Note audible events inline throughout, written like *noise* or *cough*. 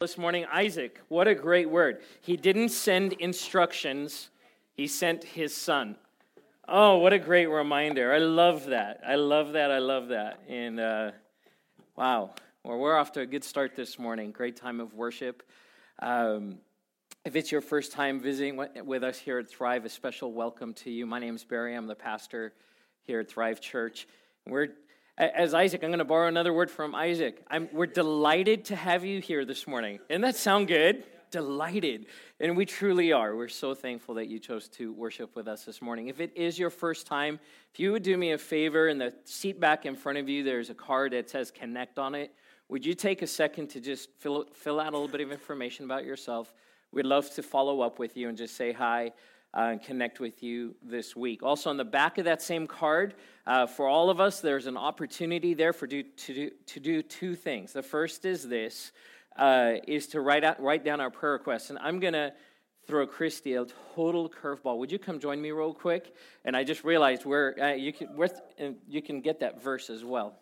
this morning Isaac. What a great word. He didn't send instructions, he sent his son. Oh, what a great reminder. I love that. I love that. I love that. And uh, wow, well, we're off to a good start this morning. Great time of worship. Um, if it's your first time visiting with us here at Thrive, a special welcome to you. My name is Barry. I'm the pastor here at Thrive Church. We're as Isaac, I'm going to borrow another word from Isaac. I'm, we're delighted to have you here this morning. Doesn't that sound good? Delighted. And we truly are. We're so thankful that you chose to worship with us this morning. If it is your first time, if you would do me a favor, in the seat back in front of you, there's a card that says connect on it. Would you take a second to just fill, fill out a little bit of information about yourself? We'd love to follow up with you and just say hi uh, and connect with you this week. Also, on the back of that same card, uh, for all of us, there's an opportunity there for do, to, do, to do two things. The first is this, uh, is to write, out, write down our prayer requests. And I'm going to throw Christy a total curveball. Would you come join me real quick? And I just realized where uh, you, can, where, you can get that verse as well.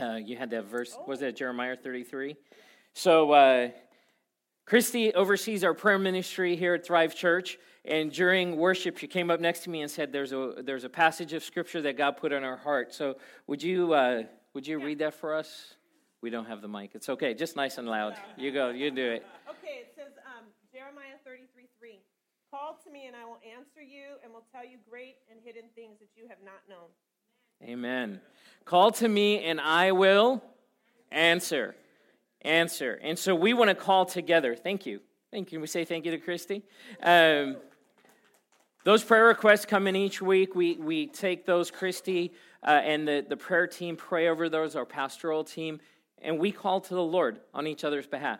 Uh, you had that verse, was that Jeremiah 33? So, uh, Christy oversees our prayer ministry here at Thrive Church. And during worship, she came up next to me and said, "There's a there's a passage of scripture that God put on our heart." So would you uh, would you yeah. read that for us? We don't have the mic. It's okay. Just nice and loud. You go. You do it. Okay. It says um, Jeremiah 33 3. Call to me and I will answer you and will tell you great and hidden things that you have not known. Amen. Call to me and I will answer. Answer. And so we want to call together. Thank you. Thank you. Can we say thank you to Christy? Um, those prayer requests come in each week. We, we take those, Christy uh, and the, the prayer team pray over those, our pastoral team, and we call to the Lord on each other's behalf,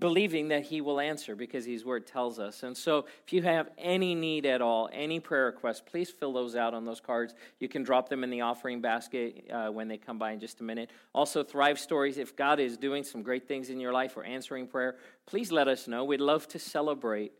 believing that He will answer because His word tells us. And so, if you have any need at all, any prayer requests, please fill those out on those cards. You can drop them in the offering basket uh, when they come by in just a minute. Also, Thrive Stories. If God is doing some great things in your life or answering prayer, please let us know. We'd love to celebrate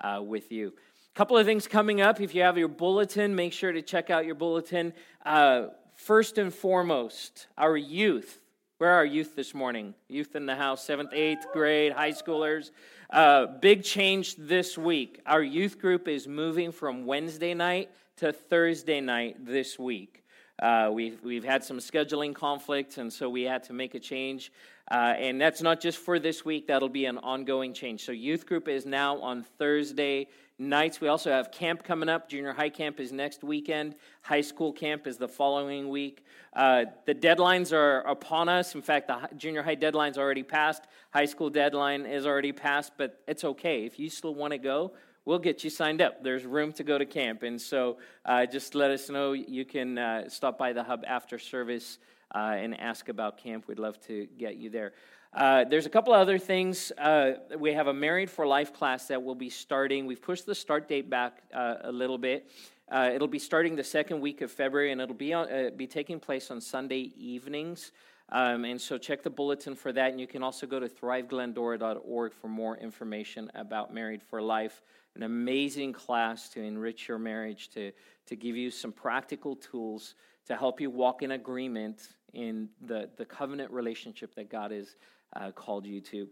uh, with you couple of things coming up. If you have your bulletin, make sure to check out your bulletin. Uh, first and foremost, our youth. Where are our youth this morning? Youth in the house, seventh, eighth grade, high schoolers. Uh, big change this week. Our youth group is moving from Wednesday night to Thursday night this week. Uh, we've, we've had some scheduling conflicts, and so we had to make a change. Uh, and that's not just for this week, that'll be an ongoing change. So, youth group is now on Thursday nights. We also have camp coming up. Junior high camp is next weekend. High school camp is the following week. Uh, the deadlines are upon us. In fact, the junior high deadline's already passed. High school deadline is already passed, but it's okay. If you still want to go, we'll get you signed up. There's room to go to camp. And so uh, just let us know. You can uh, stop by the hub after service uh, and ask about camp. We'd love to get you there. Uh, there's a couple other things. Uh, we have a Married for Life class that will be starting. We've pushed the start date back uh, a little bit. Uh, it'll be starting the second week of February, and it'll be, on, uh, be taking place on Sunday evenings. Um, and so check the bulletin for that. And you can also go to thriveglendora.org for more information about Married for Life. An amazing class to enrich your marriage, to, to give you some practical tools to help you walk in agreement in the, the covenant relationship that God is uh, called you to.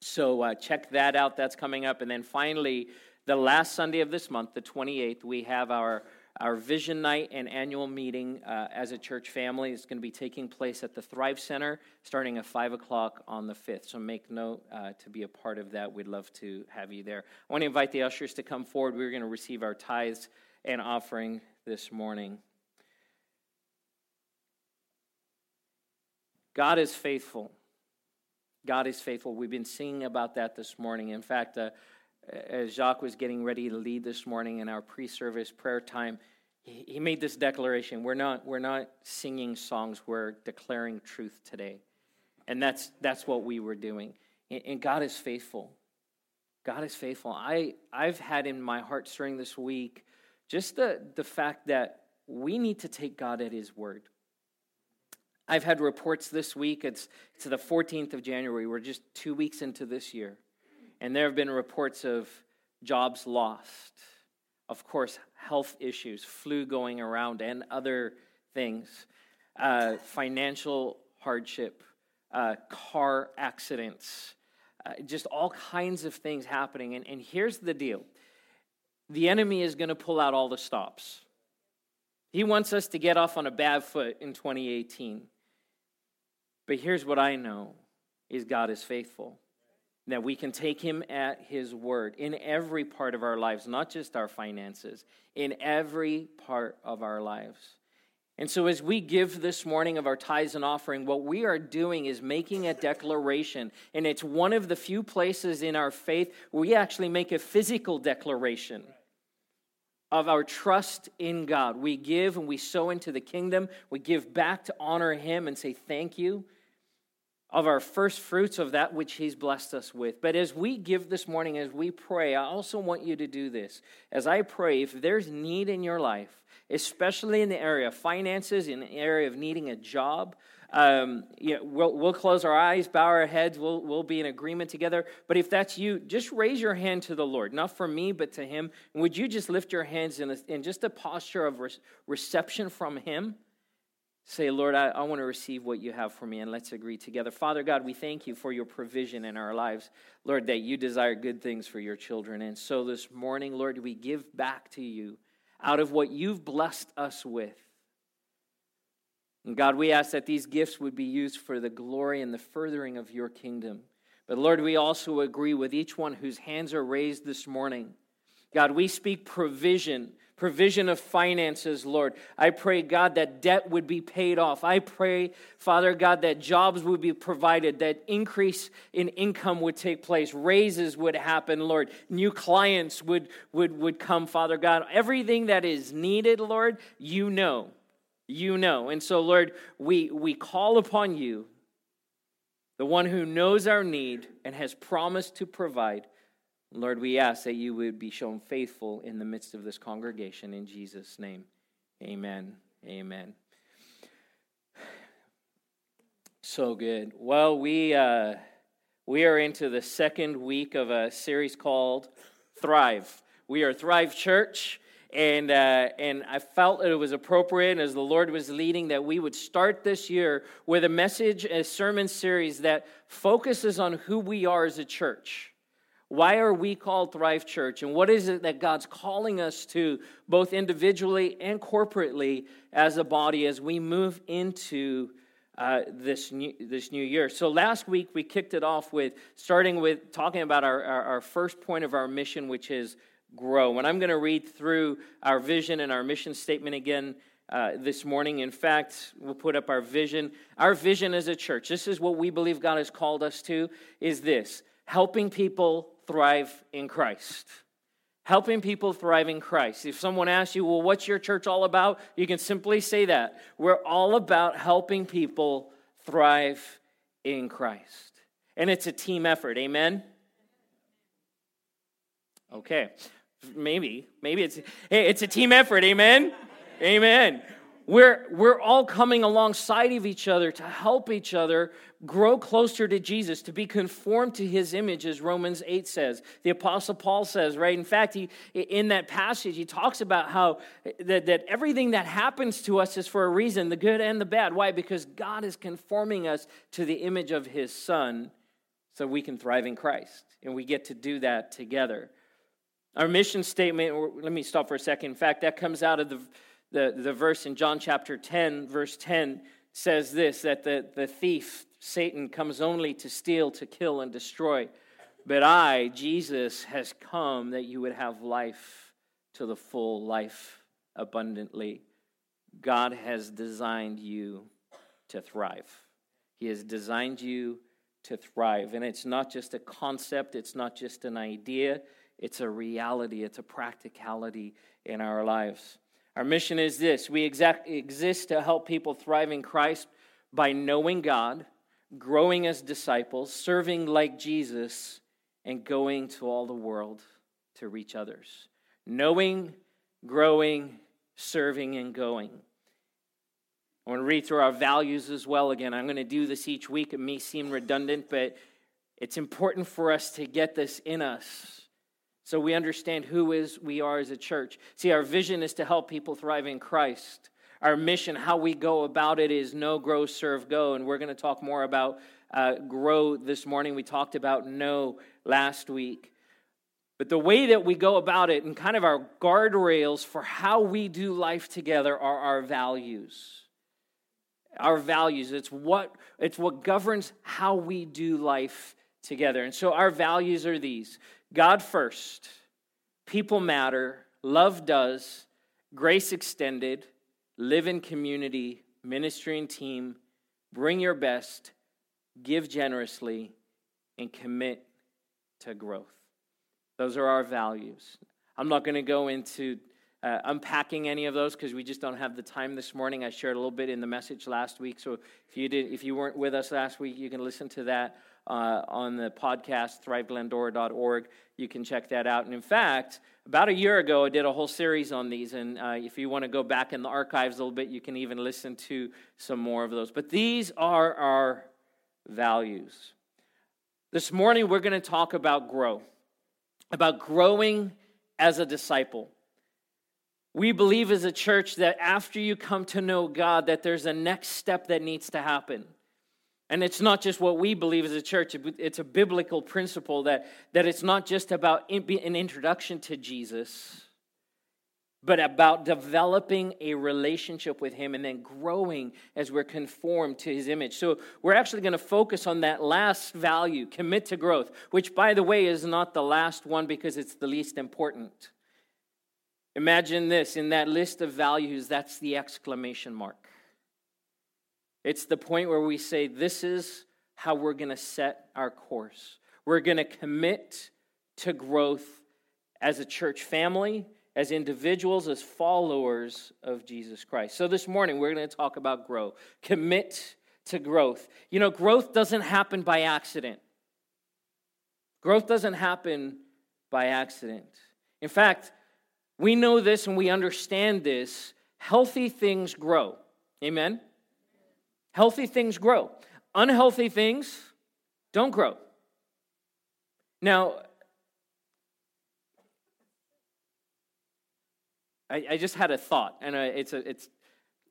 So uh, check that out. That's coming up. And then finally, the last Sunday of this month, the 28th, we have our, our Vision Night and annual meeting uh, as a church family. It's going to be taking place at the Thrive Center starting at 5 o'clock on the 5th. So make note uh, to be a part of that. We'd love to have you there. I want to invite the ushers to come forward. We're going to receive our tithes and offering this morning. God is faithful. God is faithful. We've been singing about that this morning. In fact, uh, as Jacques was getting ready to lead this morning in our pre-service prayer time, he, he made this declaration: "We're not, we're not singing songs. We're declaring truth today." And that's that's what we were doing. And, and God is faithful. God is faithful. I I've had in my heart during this week just the the fact that we need to take God at His word. I've had reports this week, it's, it's the 14th of January, we're just two weeks into this year, and there have been reports of jobs lost, of course, health issues, flu going around, and other things, uh, financial hardship, uh, car accidents, uh, just all kinds of things happening. And, and here's the deal the enemy is going to pull out all the stops. He wants us to get off on a bad foot in 2018. But here's what I know is God is faithful. That we can take him at his word in every part of our lives, not just our finances, in every part of our lives. And so, as we give this morning of our tithes and offering, what we are doing is making a declaration. And it's one of the few places in our faith where we actually make a physical declaration of our trust in God. We give and we sow into the kingdom. We give back to honor Him and say thank you of our first fruits of that which He's blessed us with. But as we give this morning, as we pray, I also want you to do this. As I pray, if there's need in your life, especially in the area of finances, in the area of needing a job, um, you know, we'll, we'll close our eyes, bow our heads, we'll, we'll be in agreement together. But if that's you, just raise your hand to the Lord, not for me, but to Him. And would you just lift your hands in, a, in just a posture of re- reception from Him? Say, Lord, I, I want to receive what you have for me, and let's agree together. Father God, we thank you for your provision in our lives. Lord, that you desire good things for your children. And so this morning, Lord, we give back to you out of what you've blessed us with. And God, we ask that these gifts would be used for the glory and the furthering of your kingdom. But Lord, we also agree with each one whose hands are raised this morning. God, we speak provision provision of finances, Lord. I pray, God, that debt would be paid off. I pray, Father God, that jobs would be provided, that increase in income would take place, raises would happen, Lord. New clients would, would, would come, Father God. Everything that is needed, Lord, you know. You know. And so, Lord, we, we call upon you, the one who knows our need and has promised to provide. Lord, we ask that you would be shown faithful in the midst of this congregation. In Jesus' name, amen. Amen. So good. Well, we, uh, we are into the second week of a series called Thrive. We are Thrive Church. And, uh, and I felt that it was appropriate as the Lord was leading that we would start this year with a message, a sermon series that focuses on who we are as a church why are we called Thrive Church? And what is it that God's calling us to, both individually and corporately as a body, as we move into uh, this, new, this new year? So last week we kicked it off with starting with talking about our, our, our first point of our mission, which is grow. And I'm going to read through our vision and our mission statement again. Uh, this morning. In fact, we'll put up our vision. Our vision as a church, this is what we believe God has called us to, is this helping people thrive in Christ. Helping people thrive in Christ. If someone asks you, well, what's your church all about? You can simply say that. We're all about helping people thrive in Christ. And it's a team effort. Amen? Okay. Maybe. Maybe it's hey, it's a team effort. Amen? Amen. We're, we're all coming alongside of each other to help each other grow closer to Jesus, to be conformed to his image, as Romans 8 says. The Apostle Paul says, right? In fact, he, in that passage, he talks about how that, that everything that happens to us is for a reason, the good and the bad. Why? Because God is conforming us to the image of his Son so we can thrive in Christ. And we get to do that together. Our mission statement, let me stop for a second. In fact, that comes out of the the, the verse in John chapter 10, verse 10 says this that the, the thief, Satan, comes only to steal, to kill, and destroy. But I, Jesus, has come that you would have life to the full, life abundantly. God has designed you to thrive. He has designed you to thrive. And it's not just a concept, it's not just an idea, it's a reality, it's a practicality in our lives. Our mission is this we exact, exist to help people thrive in Christ by knowing God, growing as disciples, serving like Jesus, and going to all the world to reach others. Knowing, growing, serving, and going. I want to read through our values as well again. I'm going to do this each week. It may seem redundant, but it's important for us to get this in us so we understand who is we are as a church. See, our vision is to help people thrive in Christ. Our mission, how we go about it, is know, grow, serve, go. And we're going to talk more about uh, grow this morning. We talked about know last week. But the way that we go about it and kind of our guardrails for how we do life together are our values. Our values. It's what, it's what governs how we do life together. And so our values are these God first, people matter, love does, grace extended, live in community, ministry and team, bring your best, give generously, and commit to growth. Those are our values. I'm not going to go into uh, unpacking any of those because we just don't have the time this morning. I shared a little bit in the message last week, so if you did, if you weren't with us last week, you can listen to that uh, on the podcast thriveglendora.org. You can check that out. And in fact, about a year ago, I did a whole series on these. And uh, if you want to go back in the archives a little bit, you can even listen to some more of those. But these are our values. This morning, we're going to talk about grow, about growing as a disciple. We believe as a church that after you come to know God, that there's a next step that needs to happen. And it's not just what we believe as a church, it's a biblical principle that, that it's not just about an introduction to Jesus, but about developing a relationship with Him and then growing as we're conformed to His image. So we're actually going to focus on that last value, commit to growth, which, by the way, is not the last one because it's the least important. Imagine this in that list of values, that's the exclamation mark. It's the point where we say, this is how we're going to set our course. We're going to commit to growth as a church family, as individuals, as followers of Jesus Christ. So this morning, we're going to talk about grow. Commit to growth. You know, growth doesn't happen by accident. Growth doesn't happen by accident. In fact, we know this and we understand this. Healthy things grow. Amen? Healthy things grow, unhealthy things don't grow. Now, I, I just had a thought, and it's a, it's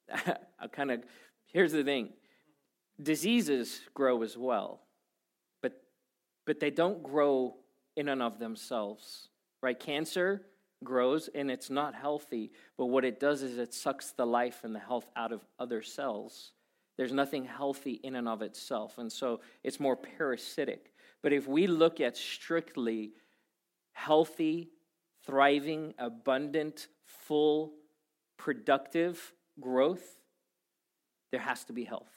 *laughs* a kind of here's the thing diseases grow as well, but, but they don't grow in and of themselves, right? Cancer grows and it's not healthy, but what it does is it sucks the life and the health out of other cells. There's nothing healthy in and of itself. And so it's more parasitic. But if we look at strictly healthy, thriving, abundant, full, productive growth, there has to be health.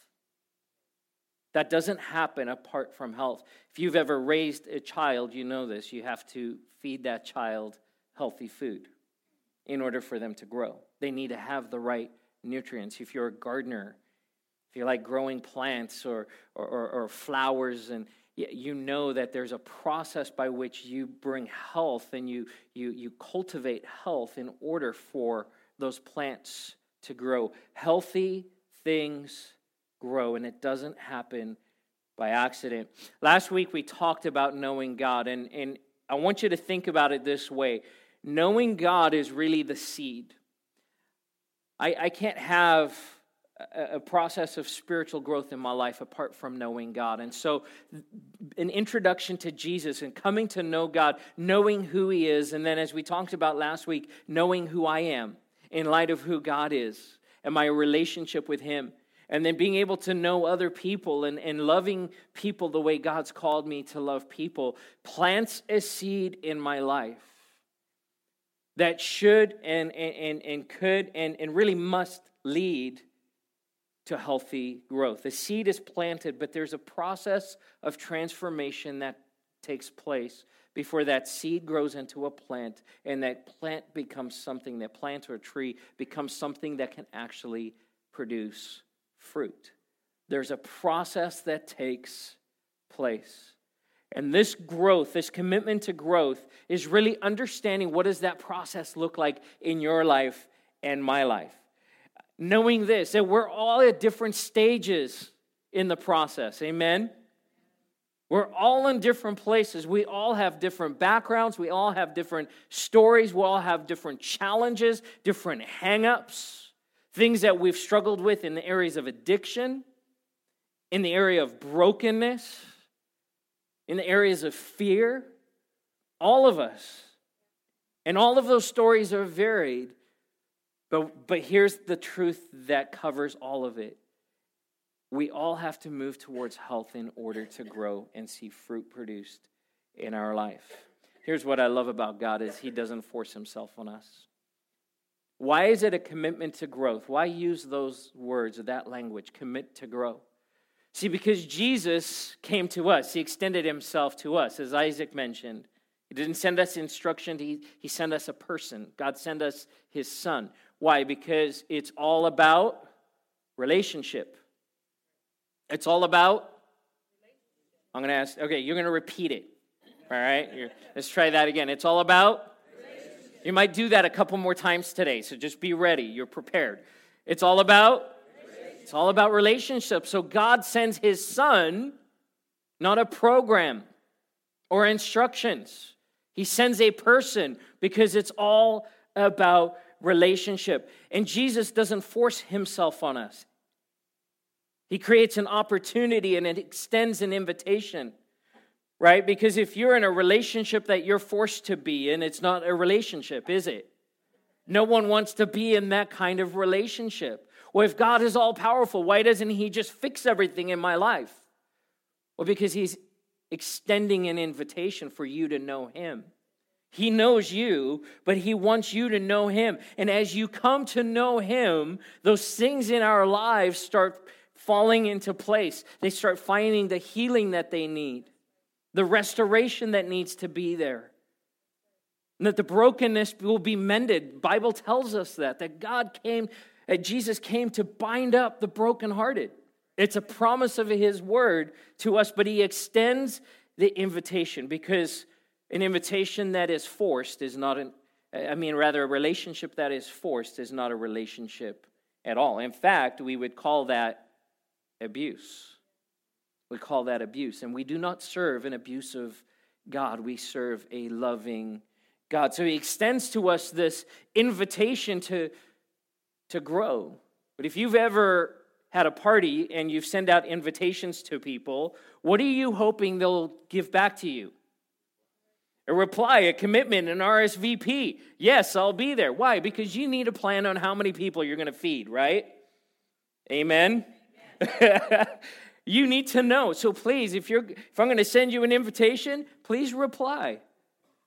That doesn't happen apart from health. If you've ever raised a child, you know this. You have to feed that child healthy food in order for them to grow. They need to have the right nutrients. If you're a gardener, if you like growing plants or, or, or, or flowers and you know that there's a process by which you bring health and you, you, you cultivate health in order for those plants to grow. Healthy things grow, and it doesn't happen by accident. Last week we talked about knowing God, and, and I want you to think about it this way knowing God is really the seed. I, I can't have a process of spiritual growth in my life apart from knowing God. And so, an introduction to Jesus and coming to know God, knowing who He is, and then, as we talked about last week, knowing who I am in light of who God is and my relationship with Him. And then being able to know other people and, and loving people the way God's called me to love people plants a seed in my life that should and, and, and could and, and really must lead to healthy growth. The seed is planted, but there's a process of transformation that takes place before that seed grows into a plant and that plant becomes something, that plant or tree becomes something that can actually produce fruit. There's a process that takes place. And this growth, this commitment to growth, is really understanding what does that process look like in your life and my life knowing this that we're all at different stages in the process. Amen? We're all in different places. We all have different backgrounds. We all have different stories. We all have different challenges, different hangups, things that we've struggled with in the areas of addiction, in the area of brokenness, in the areas of fear. All of us. And all of those stories are varied. But, but here's the truth that covers all of it we all have to move towards health in order to grow and see fruit produced in our life. Here's what I love about God is he doesn't force himself on us. Why is it a commitment to growth? Why use those words or that language, commit to grow? See, because Jesus came to us, he extended himself to us, as Isaac mentioned. He didn't send us instruction, he, he sent us a person. God sent us his son. Why? Because it's all about relationship. It's all about. I'm going to ask, okay, you're going to repeat it. All right? You're, let's try that again. It's all about. You might do that a couple more times today, so just be ready. You're prepared. It's all about. It's all about relationships. So God sends his son, not a program or instructions. He sends a person because it's all about relationship. And Jesus doesn't force himself on us. He creates an opportunity and it extends an invitation, right? Because if you're in a relationship that you're forced to be in, it's not a relationship, is it? No one wants to be in that kind of relationship. Well, if God is all powerful, why doesn't He just fix everything in my life? Well, because He's extending an invitation for you to know Him. He knows you, but He wants you to know Him. And as you come to know Him, those things in our lives start falling into place. They start finding the healing that they need, the restoration that needs to be there. And that the brokenness will be mended. Bible tells us that that God came that Jesus came to bind up the brokenhearted. It's a promise of his word to us, but he extends the invitation because an invitation that is forced is not an I mean rather a relationship that is forced is not a relationship at all. In fact, we would call that abuse. We call that abuse. And we do not serve an abusive God, we serve a loving God. So he extends to us this invitation to, to grow. But if you've ever had a party and you've sent out invitations to people, what are you hoping they'll give back to you? A reply, a commitment, an RSVP. Yes, I'll be there. Why? Because you need a plan on how many people you're going to feed, right? Amen. *laughs* you need to know. So please, if you're if I'm going to send you an invitation, please reply.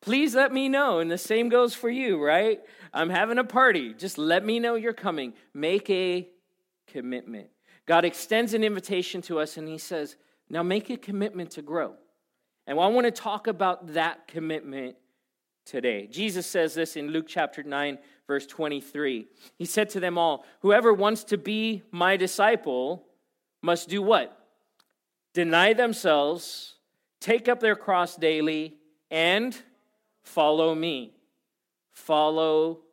Please let me know. And the same goes for you, right? I'm having a party. Just let me know you're coming. Make a commitment. God extends an invitation to us and he says, "Now make a commitment to grow." And I want to talk about that commitment today. Jesus says this in Luke chapter 9 verse 23. He said to them all, "Whoever wants to be my disciple must do what? Deny themselves, take up their cross daily, and follow me. Follow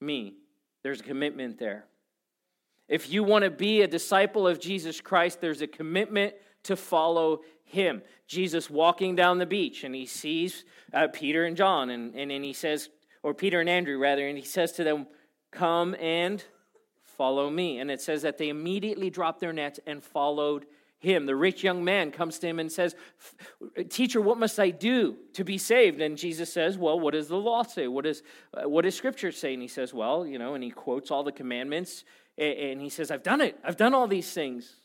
me. There's a commitment there. If you want to be a disciple of Jesus Christ, there's a commitment to follow him. Jesus walking down the beach and he sees uh, Peter and John, and, and, and he says, or Peter and Andrew rather, and he says to them, Come and Follow me. And it says that they immediately dropped their nets and followed him. The rich young man comes to him and says, Teacher, what must I do to be saved? And Jesus says, Well, what does the law say? What, is, uh, what does Scripture say? And he says, Well, you know, and he quotes all the commandments. And he says, I've done it. I've done all these things.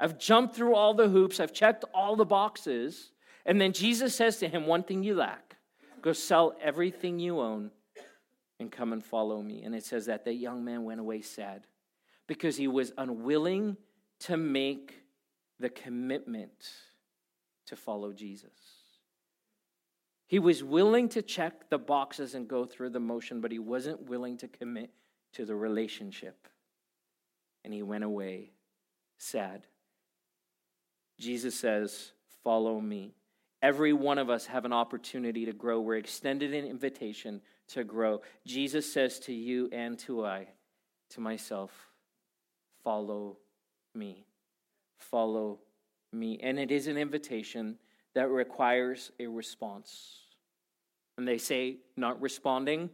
I've jumped through all the hoops. I've checked all the boxes. And then Jesus says to him, One thing you lack go sell everything you own and come and follow me. And it says that the young man went away sad because he was unwilling to make the commitment to follow Jesus. He was willing to check the boxes and go through the motion, but he wasn't willing to commit to the relationship. And he went away sad. Jesus says, Follow me. Every one of us have an opportunity to grow. We're extended an invitation to grow. Jesus says to you and to I, to myself, follow me. Follow me. And it is an invitation that requires a response. And they say not responding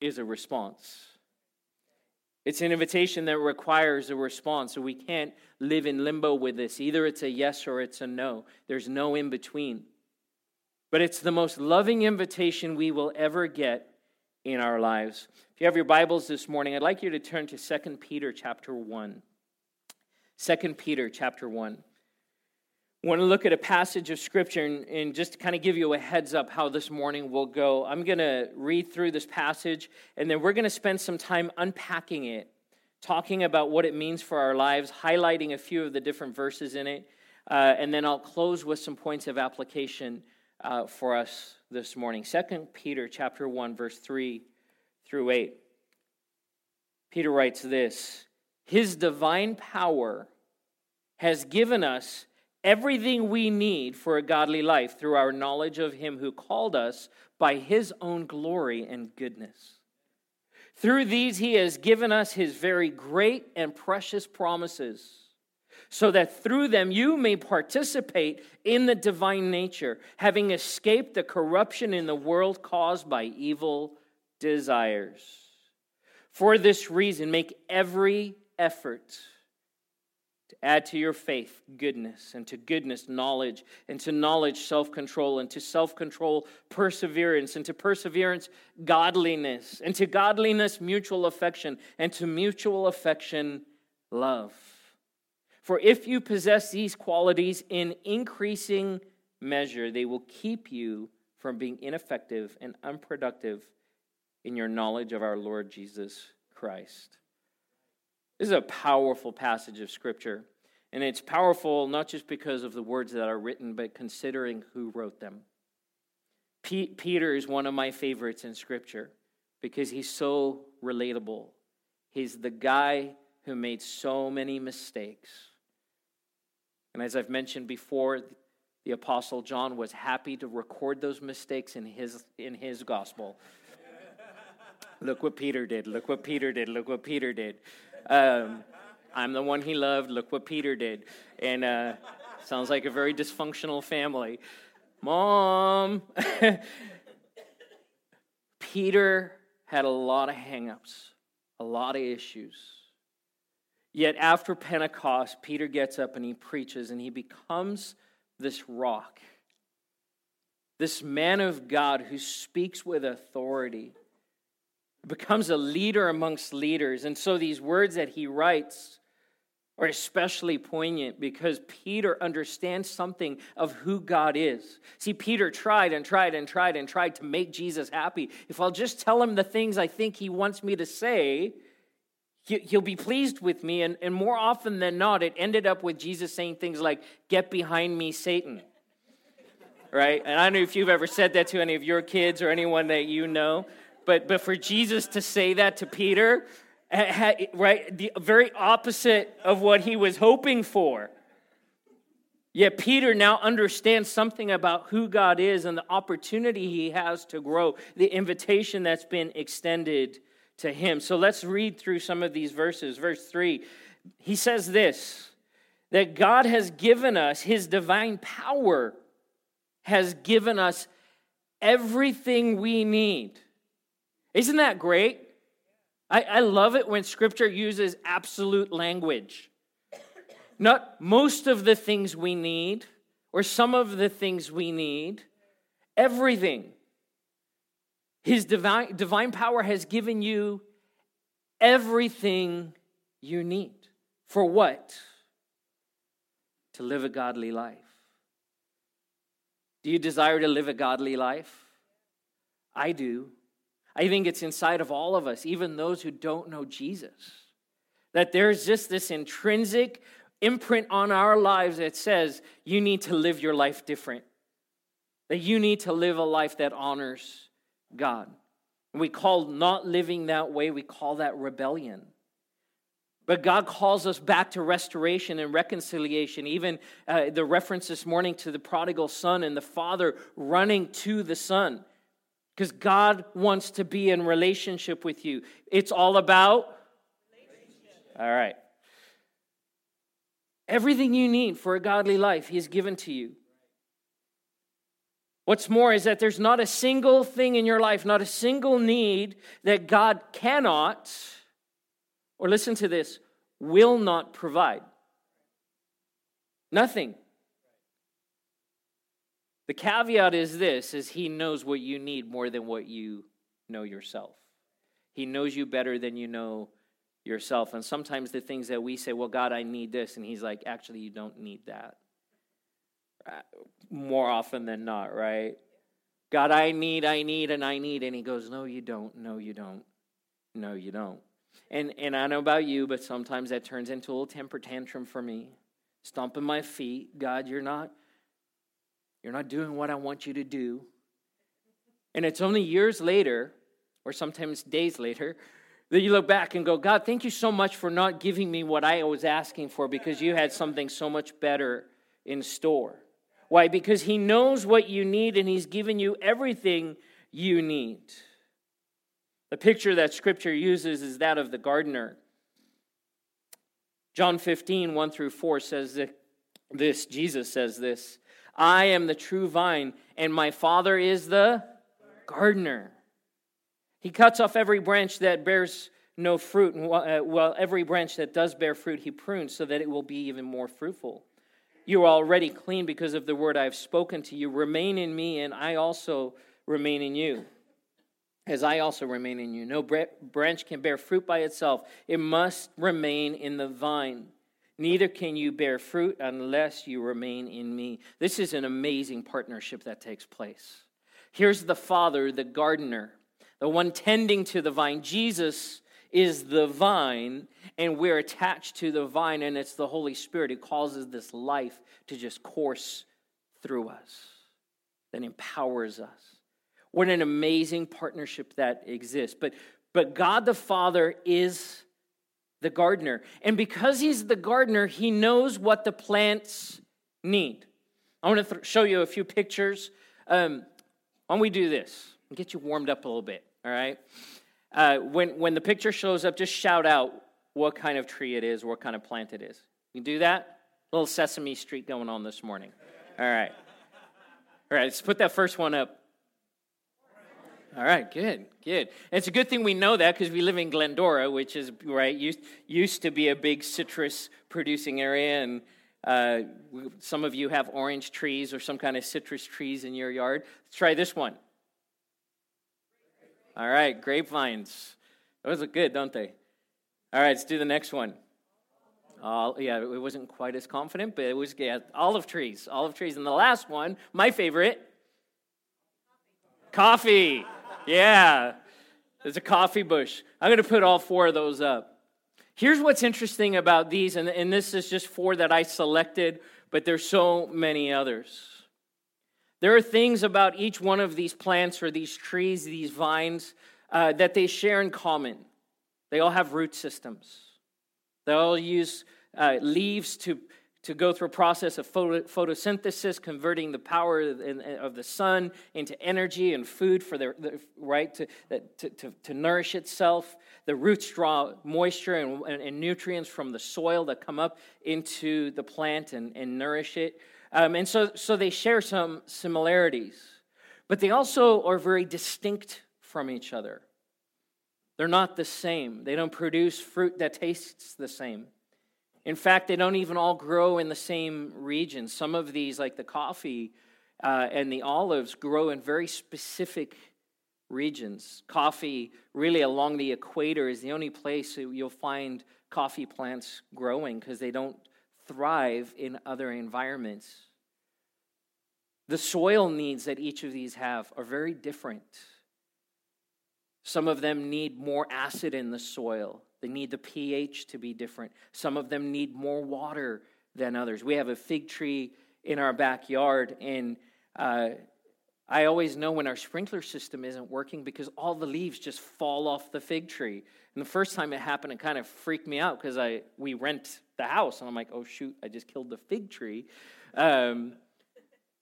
is a response. It's an invitation that requires a response. So we can't live in limbo with this. Either it's a yes or it's a no. There's no in between. But it's the most loving invitation we will ever get in our lives. If you have your Bibles this morning, I'd like you to turn to 2 Peter chapter 1. 2 Peter chapter 1. I want to look at a passage of scripture and, and just kind of give you a heads up how this morning will go. I'm going to read through this passage, and then we're going to spend some time unpacking it, talking about what it means for our lives, highlighting a few of the different verses in it, uh, and then I'll close with some points of application uh, for us this morning. 2 Peter chapter 1, verse 3 through 8. Peter writes this His divine power has given us everything we need for a godly life through our knowledge of Him who called us by His own glory and goodness. Through these, He has given us His very great and precious promises, so that through them you may participate in the divine nature, having escaped the corruption in the world caused by evil desires. For this reason, make every effort Add to your faith goodness, and to goodness, knowledge, and to knowledge, self control, and to self control, perseverance, and to perseverance, godliness, and to godliness, mutual affection, and to mutual affection, love. For if you possess these qualities in increasing measure, they will keep you from being ineffective and unproductive in your knowledge of our Lord Jesus Christ. This is a powerful passage of Scripture. And it's powerful not just because of the words that are written, but considering who wrote them. Peter is one of my favorites in Scripture because he's so relatable. He's the guy who made so many mistakes. And as I've mentioned before, the Apostle John was happy to record those mistakes in his, in his gospel. *laughs* look what Peter did. Look what Peter did. Look what Peter did. Um, I'm the one he loved. Look what Peter did. And uh, sounds like a very dysfunctional family. Mom. *laughs* Peter had a lot of hangups, a lot of issues. Yet after Pentecost, Peter gets up and he preaches and he becomes this rock, this man of God who speaks with authority becomes a leader amongst leaders. And so these words that he writes are especially poignant because Peter understands something of who God is. See, Peter tried and tried and tried and tried to make Jesus happy. If I'll just tell him the things I think he wants me to say, he'll be pleased with me. And, and more often than not, it ended up with Jesus saying things like, Get behind me, Satan. Right? And I don't know if you've ever said that to any of your kids or anyone that you know. But, but for Jesus to say that to Peter, right, the very opposite of what he was hoping for. Yet Peter now understands something about who God is and the opportunity he has to grow, the invitation that's been extended to him. So let's read through some of these verses. Verse 3, he says this that God has given us, his divine power has given us everything we need isn't that great? I, I love it when scripture uses absolute language. Not most of the things we need, or some of the things we need, everything. His divine, divine power has given you everything you need. For what? To live a godly life. Do you desire to live a godly life? I do. I think it's inside of all of us, even those who don't know Jesus. That there's just this intrinsic imprint on our lives that says you need to live your life different, that you need to live a life that honors God. And we call not living that way, we call that rebellion. But God calls us back to restoration and reconciliation. Even uh, the reference this morning to the prodigal son and the father running to the son. Because God wants to be in relationship with you. It's all about? All right. Everything you need for a godly life, He has given to you. What's more is that there's not a single thing in your life, not a single need that God cannot or listen to this, will not provide. Nothing. The caveat is this is he knows what you need more than what you know yourself. He knows you better than you know yourself. And sometimes the things that we say, well, God, I need this, and he's like, actually, you don't need that. Uh, more often than not, right? God, I need, I need, and I need. And he goes, No, you don't. No, you don't. No, you don't. And, and I know about you, but sometimes that turns into a little temper tantrum for me. Stomping my feet. God, you're not, you're not doing what I want you to do. And it's only years later, or sometimes days later, that you look back and go, God, thank you so much for not giving me what I was asking for because you had something so much better in store. Why? Because He knows what you need and He's given you everything you need. The picture that Scripture uses is that of the gardener. John 15, 1 through 4 says that this Jesus says this I am the true vine, and my Father is the gardener. He cuts off every branch that bears no fruit, and uh, well, every branch that does bear fruit, he prunes so that it will be even more fruitful. You are already clean because of the word I have spoken to you. Remain in me, and I also remain in you, as I also remain in you. No branch can bear fruit by itself, it must remain in the vine. Neither can you bear fruit unless you remain in me. This is an amazing partnership that takes place. Here's the Father, the gardener, the one tending to the vine. Jesus is the vine, and we're attached to the vine, and it's the Holy Spirit who causes this life to just course through us, that empowers us. What an amazing partnership that exists. But, but God the Father is the gardener. And because He's the gardener, He knows what the plants need. I want to th- show you a few pictures. Um, why don't we do this get you warmed up a little bit, all right? Uh, when, when the picture shows up, just shout out what kind of tree it is, what kind of plant it is. You do that? A little Sesame Street going on this morning. All right. All right, let's put that first one up. All right, good, good. It's a good thing we know that because we live in Glendora, which is right used used to be a big citrus producing area, and uh, some of you have orange trees or some kind of citrus trees in your yard. Let's try this one. All right, grapevines. Those look good, don't they? All right, let's do the next one. Uh, yeah, it wasn't quite as confident, but it was yeah, olive trees. Olive trees. And the last one, my favorite, coffee. Yeah, there's a coffee bush. I'm going to put all four of those up. Here's what's interesting about these, and, and this is just four that I selected, but there's so many others. There are things about each one of these plants or these trees, these vines, uh, that they share in common. They all have root systems. They all use uh, leaves to, to go through a process of photo, photosynthesis, converting the power of the sun into energy and food for their, right to, to, to, to, nourish itself. The roots draw moisture and, and, and, nutrients from the soil that come up into the plant and, and nourish it. Um, and so, so they share some similarities, but they also are very distinct from each other. They're not the same. They don't produce fruit that tastes the same. In fact, they don't even all grow in the same region. Some of these, like the coffee uh, and the olives, grow in very specific regions. Coffee, really along the equator, is the only place you'll find coffee plants growing because they don't thrive in other environments. The soil needs that each of these have are very different. Some of them need more acid in the soil. They need the pH to be different. Some of them need more water than others. We have a fig tree in our backyard, and uh, I always know when our sprinkler system isn't working because all the leaves just fall off the fig tree. And the first time it happened, it kind of freaked me out because I we rent the house, and I'm like, oh shoot, I just killed the fig tree. Um,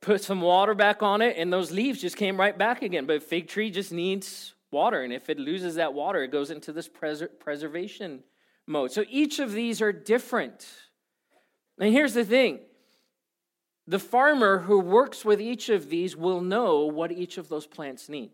put some water back on it, and those leaves just came right back again. But fig tree just needs water, and if it loses that water, it goes into this preser- preservation mode. So each of these are different. And here's the thing the farmer who works with each of these will know what each of those plants need.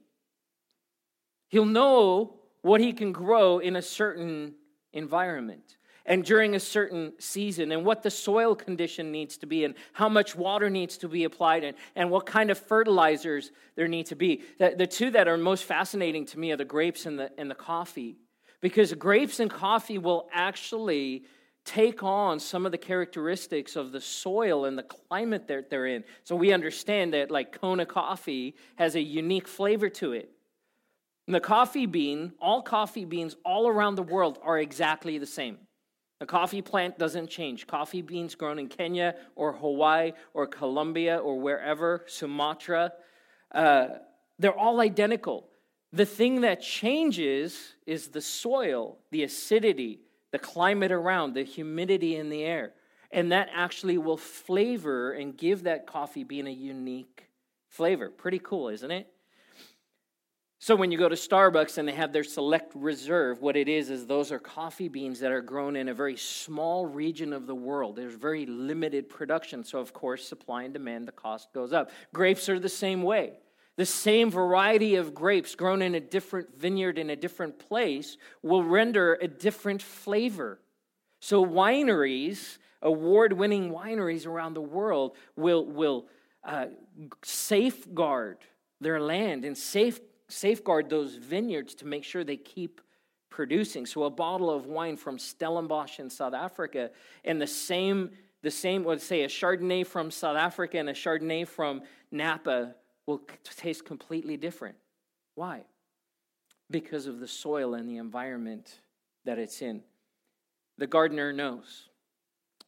He'll know what he can grow in a certain environment and during a certain season and what the soil condition needs to be and how much water needs to be applied and, and what kind of fertilizers there need to be. The, the two that are most fascinating to me are the grapes and the, and the coffee because grapes and coffee will actually take on some of the characteristics of the soil and the climate that they're in. So we understand that, like Kona coffee, has a unique flavor to it. And the coffee bean, all coffee beans all around the world are exactly the same. The coffee plant doesn't change. Coffee beans grown in Kenya or Hawaii or Colombia or wherever, Sumatra, uh, they're all identical. The thing that changes is the soil, the acidity, the climate around, the humidity in the air. And that actually will flavor and give that coffee bean a unique flavor. Pretty cool, isn't it? So when you go to Starbucks and they have their select reserve, what it is is those are coffee beans that are grown in a very small region of the world. There's very limited production, so of course supply and demand the cost goes up. Grapes are the same way. The same variety of grapes grown in a different vineyard in a different place will render a different flavor. So wineries, award-winning wineries around the world will will uh, safeguard their land and safe safeguard those vineyards to make sure they keep producing. So a bottle of wine from Stellenbosch in South Africa and the same the same let's say a Chardonnay from South Africa and a Chardonnay from Napa will taste completely different. Why? Because of the soil and the environment that it's in. The gardener knows.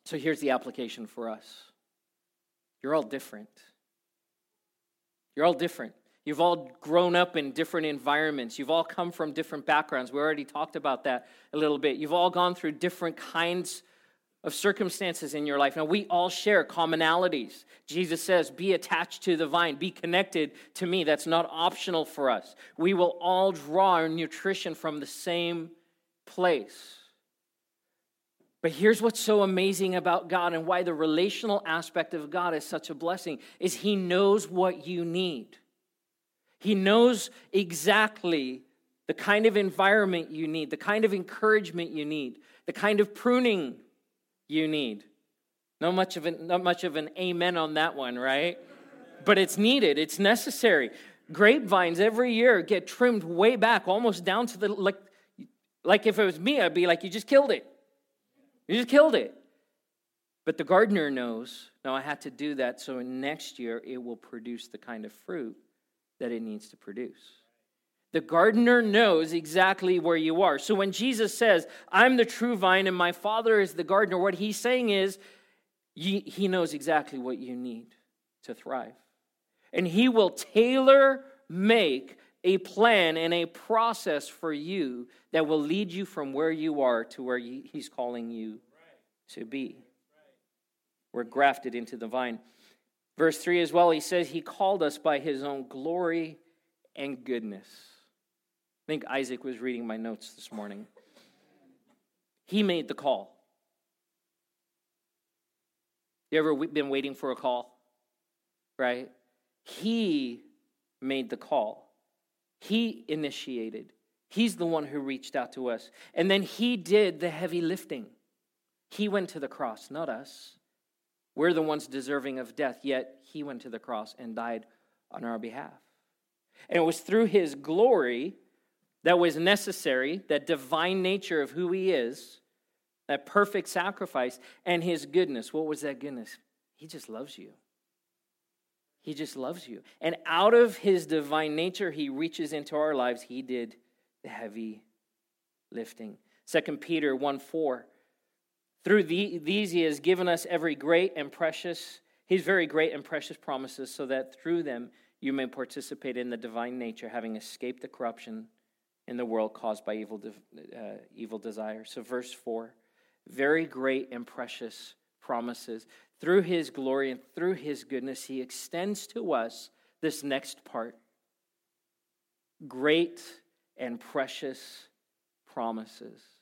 So here's the application for us. You're all different. You're all different. You've all grown up in different environments. You've all come from different backgrounds. We already talked about that a little bit. You've all gone through different kinds of circumstances in your life. Now, we all share commonalities. Jesus says, Be attached to the vine, be connected to me. That's not optional for us. We will all draw our nutrition from the same place. But here's what's so amazing about God and why the relational aspect of God is such a blessing is he knows what you need. He knows exactly the kind of environment you need, the kind of encouragement you need, the kind of pruning you need. Not much of an, not much of an amen on that one, right? But it's needed, it's necessary. Grapevines every year get trimmed way back, almost down to the like like if it was me, I'd be like, you just killed it. You just killed it. But the gardener knows, no, I had to do that so next year it will produce the kind of fruit that it needs to produce. The gardener knows exactly where you are. So when Jesus says, I'm the true vine and my Father is the gardener, what he's saying is, he knows exactly what you need to thrive. And he will tailor make a plan and a process for you that will lead you from where you are to where he's calling you to be. We're grafted into the vine. Verse 3 as well, he says, He called us by His own glory and goodness. I think Isaac was reading my notes this morning. He made the call. You ever been waiting for a call? Right? He made the call. He initiated. He's the one who reached out to us. And then he did the heavy lifting. He went to the cross, not us. We're the ones deserving of death, yet he went to the cross and died on our behalf. And it was through his glory that was necessary, that divine nature of who he is, that perfect sacrifice, and his goodness. What was that goodness? He just loves you. He just loves you. And out of his divine nature, he reaches into our lives. He did the heavy lifting. 2 Peter 1 4 through the, these, he has given us every great and precious, his very great and precious promises, so that through them you may participate in the divine nature, having escaped the corruption in the world caused by evil, uh, evil desire. So, verse 4 very great and precious promises. Through his glory and through his goodness, he extends to us this next part great and precious promises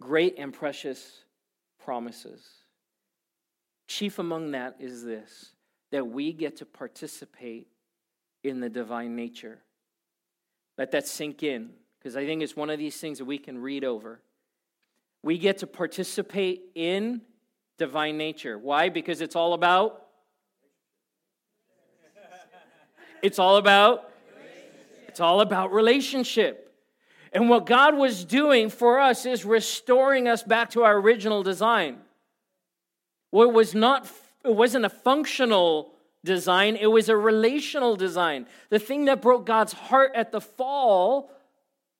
great and precious promises. Chief among that is this that we get to participate in the divine nature. Let that sink in. because I think it's one of these things that we can read over. We get to participate in divine nature. Why? Because it's all about It's all about it's all about relationship. And what God was doing for us is restoring us back to our original design. Well, it was not it wasn't a functional design, it was a relational design. The thing that broke God's heart at the fall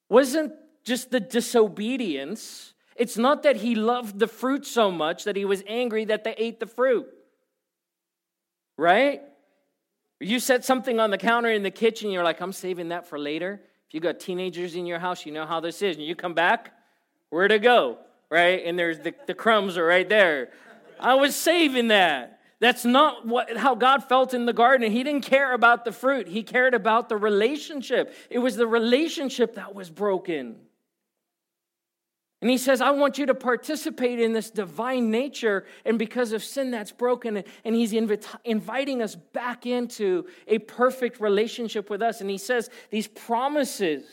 wasn't just the disobedience. It's not that he loved the fruit so much that he was angry that they ate the fruit. Right? You set something on the counter in the kitchen, you're like, I'm saving that for later. You got teenagers in your house, you know how this is. And you come back, where to go? Right? And there's the, the crumbs are right there. I was saving that. That's not what, how God felt in the garden. He didn't care about the fruit, He cared about the relationship. It was the relationship that was broken. And he says, I want you to participate in this divine nature. And because of sin, that's broken. And he's inviting us back into a perfect relationship with us. And he says, these promises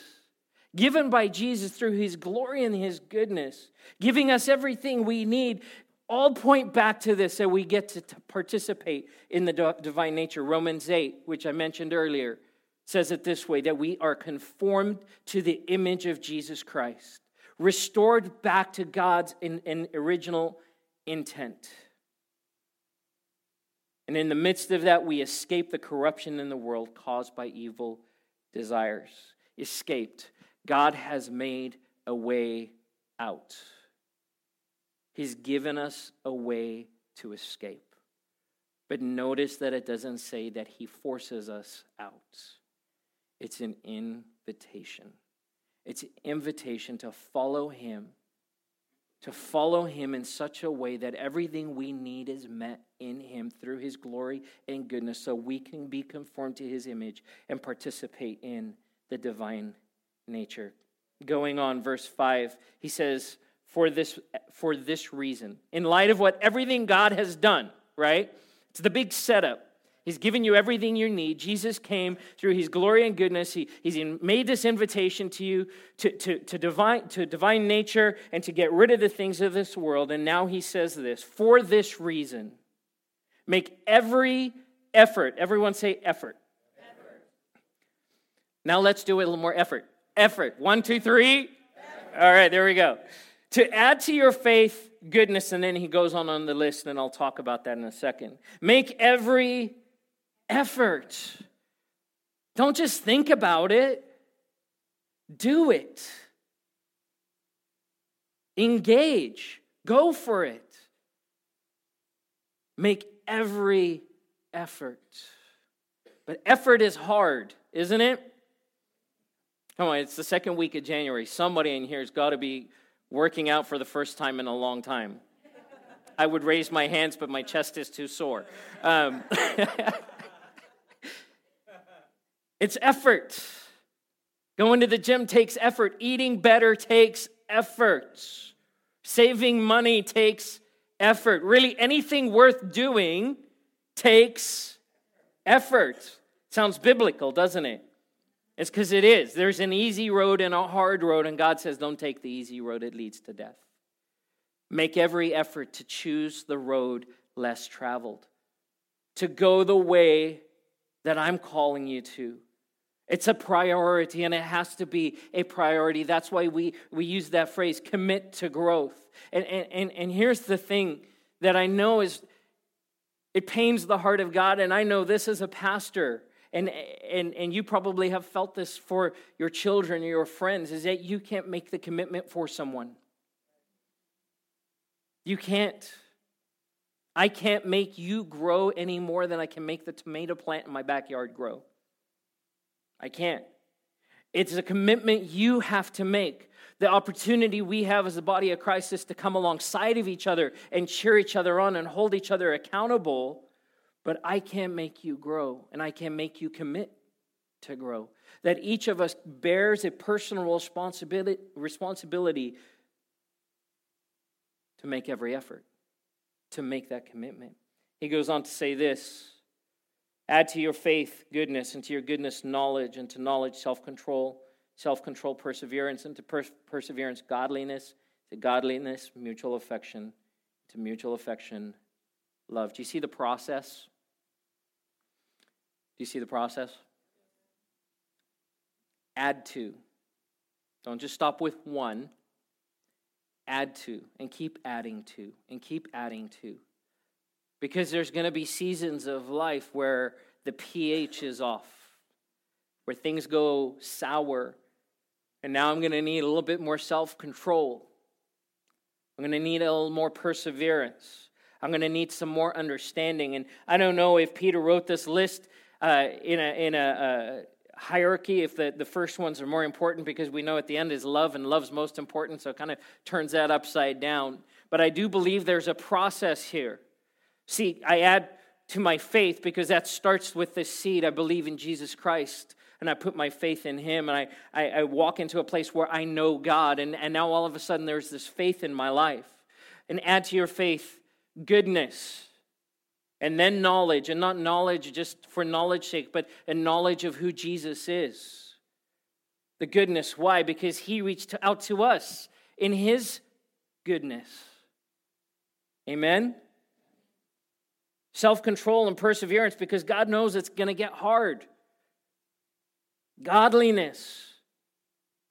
given by Jesus through his glory and his goodness, giving us everything we need, all point back to this that we get to participate in the divine nature. Romans 8, which I mentioned earlier, says it this way that we are conformed to the image of Jesus Christ restored back to God's in, in original intent. And in the midst of that, we escape the corruption in the world caused by evil desires. Escaped. God has made a way out. He's given us a way to escape. But notice that it doesn't say that He forces us out, it's an invitation. It's an invitation to follow Him, to follow Him in such a way that everything we need is met in Him through His glory and goodness, so we can be conformed to His image and participate in the divine nature. Going on, verse 5, he says, for this, for this reason, in light of what everything God has done, right? It's the big setup. He's given you everything you need. Jesus came through his glory and goodness. He, he's made this invitation to you to, to, to, divine, to divine nature and to get rid of the things of this world. And now he says this for this reason, make every effort. Everyone say effort. effort. Now let's do a little more effort. Effort. One, two, three. Effort. All right, there we go. To add to your faith, goodness, and then he goes on on the list, and I'll talk about that in a second. Make every effort. Don't just think about it, do it. Engage, go for it. Make every effort. But effort is hard, isn't it? Come on, it's the second week of January. Somebody in here has got to be working out for the first time in a long time. I would raise my hands, but my chest is too sore. Um, *laughs* It's effort. Going to the gym takes effort. Eating better takes effort. Saving money takes effort. Really, anything worth doing takes effort. Sounds biblical, doesn't it? It's because it is. There's an easy road and a hard road, and God says, don't take the easy road, it leads to death. Make every effort to choose the road less traveled, to go the way that I'm calling you to. It's a priority and it has to be a priority. That's why we, we use that phrase, commit to growth. And, and, and here's the thing that I know is, it pains the heart of God, and I know this as a pastor. And, and, and you probably have felt this for your children or your friends is that you can't make the commitment for someone. You can't. I can't make you grow any more than I can make the tomato plant in my backyard grow. I can't. It's a commitment you have to make. The opportunity we have as the body of Christ is to come alongside of each other and cheer each other on and hold each other accountable. But I can't make you grow, and I can't make you commit to grow. That each of us bears a personal responsibility, responsibility to make every effort, to make that commitment. He goes on to say this Add to your faith goodness, and to your goodness knowledge, and to knowledge self control, self control, perseverance, and to per- perseverance, godliness, to godliness, mutual affection, to mutual affection, love. Do you see the process? Do you see the process? Add to. Don't just stop with one. Add to and keep adding to and keep adding to. Because there's going to be seasons of life where the pH is off, where things go sour. And now I'm going to need a little bit more self control. I'm going to need a little more perseverance. I'm going to need some more understanding. And I don't know if Peter wrote this list uh, in a, in a, a hierarchy if the, the first ones are more important because we know at the end is love and love's most important so it kind of turns that upside down but i do believe there's a process here see i add to my faith because that starts with this seed i believe in jesus christ and i put my faith in him and i, I, I walk into a place where i know god and, and now all of a sudden there's this faith in my life and add to your faith goodness and then knowledge, and not knowledge just for knowledge's sake, but a knowledge of who Jesus is. The goodness. Why? Because he reached out to us in his goodness. Amen? Self control and perseverance because God knows it's going to get hard. Godliness.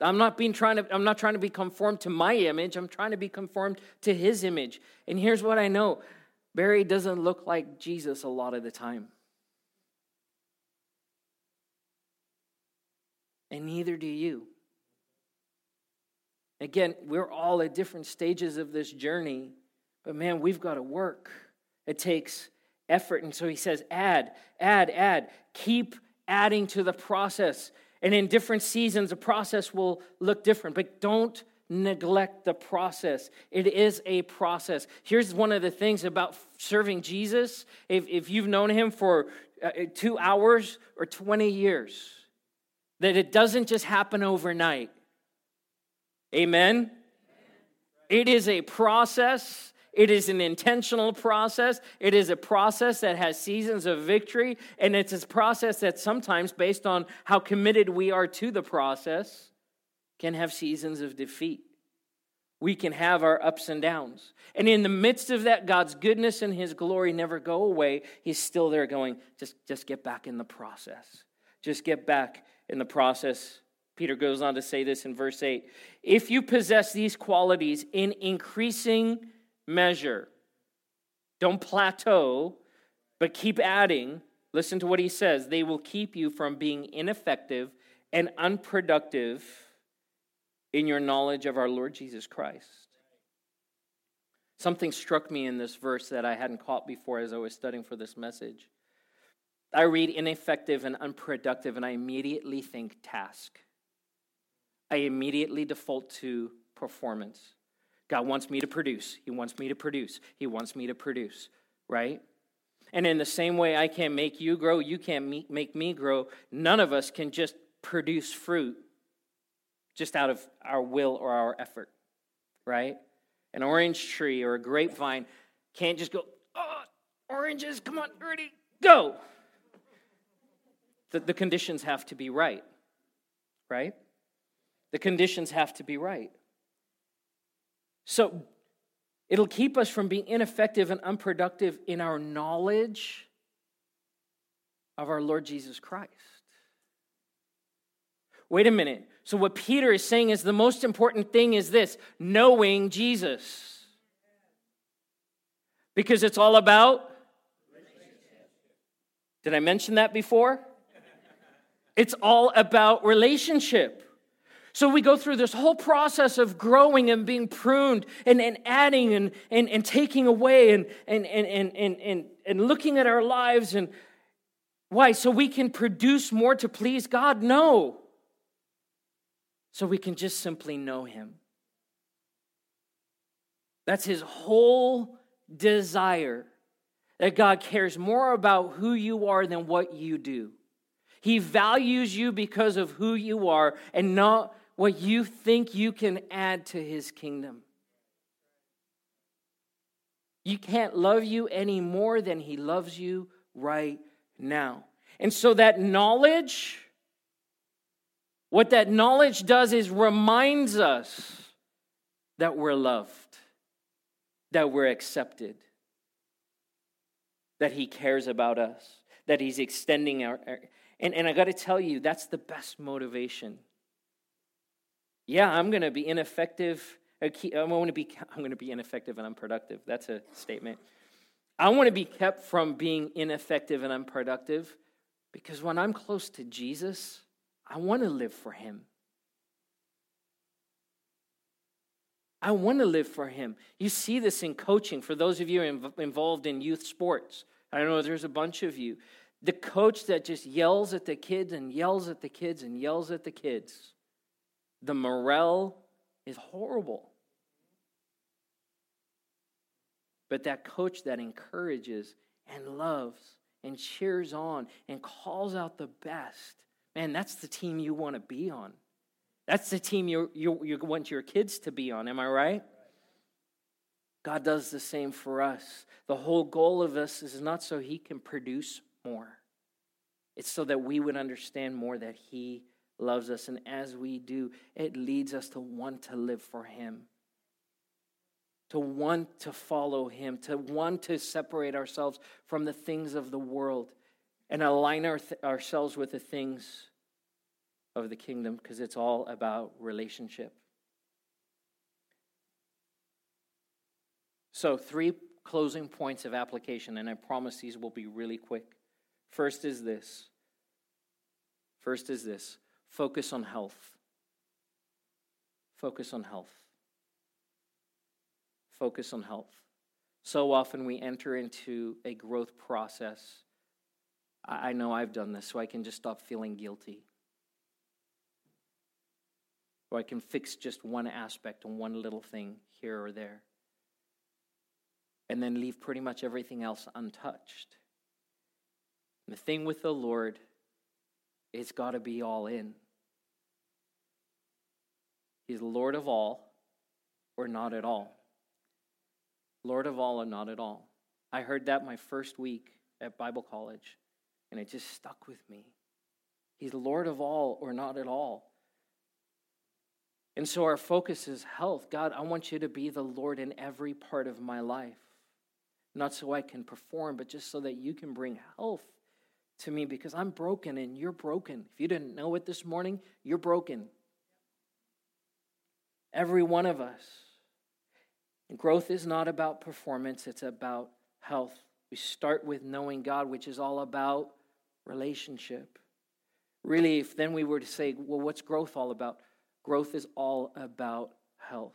I'm not being trying to I'm not trying to be conformed to my image. I'm trying to be conformed to his image. And here's what I know. Barry doesn't look like Jesus a lot of the time. And neither do you. Again, we're all at different stages of this journey, but man, we've got to work. It takes effort. And so he says, add, add, add. Keep adding to the process. And in different seasons, the process will look different, but don't neglect the process. It is a process. Here's one of the things about serving Jesus. If, if you've known him for uh, two hours or 20 years, that it doesn't just happen overnight. Amen? It is a process. It is an intentional process. It is a process that has seasons of victory, and it's a process that sometimes, based on how committed we are to the process, can have seasons of defeat. We can have our ups and downs. And in the midst of that, God's goodness and his glory never go away. He's still there going, just, just get back in the process. Just get back in the process. Peter goes on to say this in verse 8 If you possess these qualities in increasing measure, don't plateau, but keep adding. Listen to what he says. They will keep you from being ineffective and unproductive in your knowledge of our Lord Jesus Christ. Something struck me in this verse that I hadn't caught before as I was studying for this message. I read ineffective and unproductive, and I immediately think task. I immediately default to performance. God wants me to produce. He wants me to produce. He wants me to produce, right? And in the same way I can't make you grow, you can't make me grow. None of us can just produce fruit just out of our will or our effort, right? An orange tree or a grapevine can't just go, oh, oranges, come on, ready, go. The, the conditions have to be right, right? The conditions have to be right. So it'll keep us from being ineffective and unproductive in our knowledge of our Lord Jesus Christ. Wait a minute. So, what Peter is saying is the most important thing is this knowing Jesus. Because it's all about. Did I mention that before? It's all about relationship. So we go through this whole process of growing and being pruned and, and adding and, and, and taking away and, and, and, and, and, and, and looking at our lives. And why? So we can produce more to please God? No so we can just simply know Him. That's His whole desire that God cares more about who you are than what you do. He values you because of who you are and not what you think you can add to His kingdom. You can't love you any more than He loves you right now. And so that knowledge What that knowledge does is reminds us that we're loved, that we're accepted, that He cares about us, that He's extending our. and, and I got to tell you, that's the best motivation. Yeah, I'm going to be ineffective. Uh, *laughs* I'm going to be, I'm going to be ineffective and unproductive. That's a statement. I want to be kept from being ineffective and unproductive because when I'm close to Jesus, I want to live for Him. I want to live for Him. You see this in coaching. For those of you involved in youth sports, I know there's a bunch of you. The coach that just yells at the kids and yells at the kids and yells at the kids, the morale is horrible. But that coach that encourages and loves and cheers on and calls out the best, man, that's the team you want to be on. That's the team you, you, you want your kids to be on. Am I right? God does the same for us. The whole goal of us is not so He can produce more, it's so that we would understand more that He loves us. And as we do, it leads us to want to live for Him, to want to follow Him, to want to separate ourselves from the things of the world and align our th- ourselves with the things of the kingdom because it's all about relationship. So, three closing points of application, and I promise these will be really quick. First is this. First is this focus on health. Focus on health. Focus on health. So often we enter into a growth process. I know I've done this, so I can just stop feeling guilty or I can fix just one aspect and one little thing here or there, and then leave pretty much everything else untouched. And the thing with the Lord, it's got to be all in. He's Lord of all or not at all. Lord of all or not at all. I heard that my first week at Bible college, and it just stuck with me. He's Lord of all or not at all. And so our focus is health. God, I want you to be the Lord in every part of my life. Not so I can perform, but just so that you can bring health to me because I'm broken and you're broken. If you didn't know it this morning, you're broken. Every one of us. And growth is not about performance, it's about health. We start with knowing God, which is all about relationship. Really, if then we were to say, well, what's growth all about? Growth is all about health.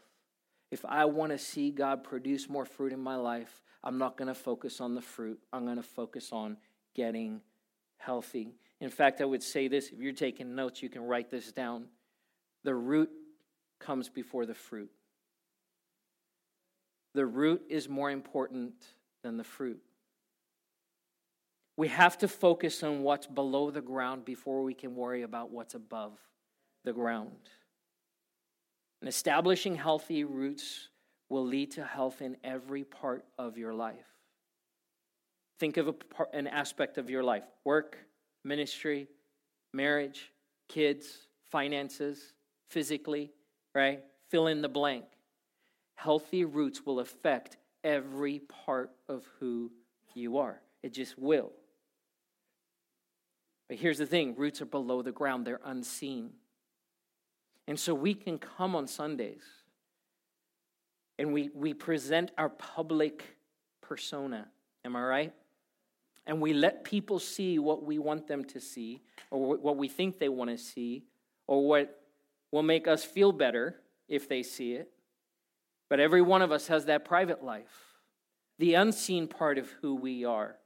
If I want to see God produce more fruit in my life, I'm not going to focus on the fruit. I'm going to focus on getting healthy. In fact, I would say this if you're taking notes, you can write this down. The root comes before the fruit. The root is more important than the fruit. We have to focus on what's below the ground before we can worry about what's above the ground. And establishing healthy roots will lead to health in every part of your life. Think of part, an aspect of your life work, ministry, marriage, kids, finances, physically, right? Fill in the blank. Healthy roots will affect every part of who you are. It just will. But here's the thing roots are below the ground, they're unseen. And so we can come on Sundays and we, we present our public persona. Am I right? And we let people see what we want them to see, or what we think they want to see, or what will make us feel better if they see it. But every one of us has that private life, the unseen part of who we are.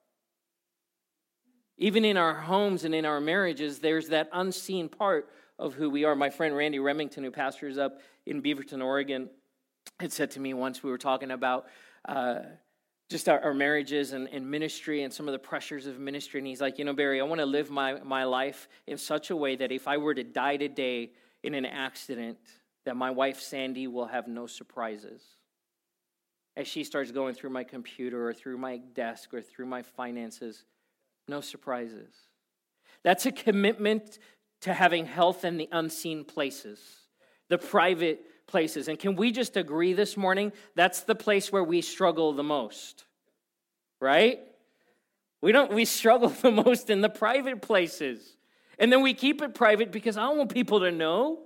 Even in our homes and in our marriages, there's that unseen part of who we are. My friend Randy Remington, who pastors up in Beaverton, Oregon, had said to me once we were talking about uh, just our, our marriages and, and, ministry and some of the pressures of ministry. And he's like, you know, Barry, I want to live my, my life in such a way that if I were to die today in an accident, that my wife Sandy will have no surprises. As she starts going through my computer or through my desk or through my finances, no surprises. That's a commitment to having health in the unseen places, the private places. And can we just agree this morning that's the place where we struggle the most? Right? We don't we struggle *laughs* the most in the private places. And then we keep it private because I don't want people to know.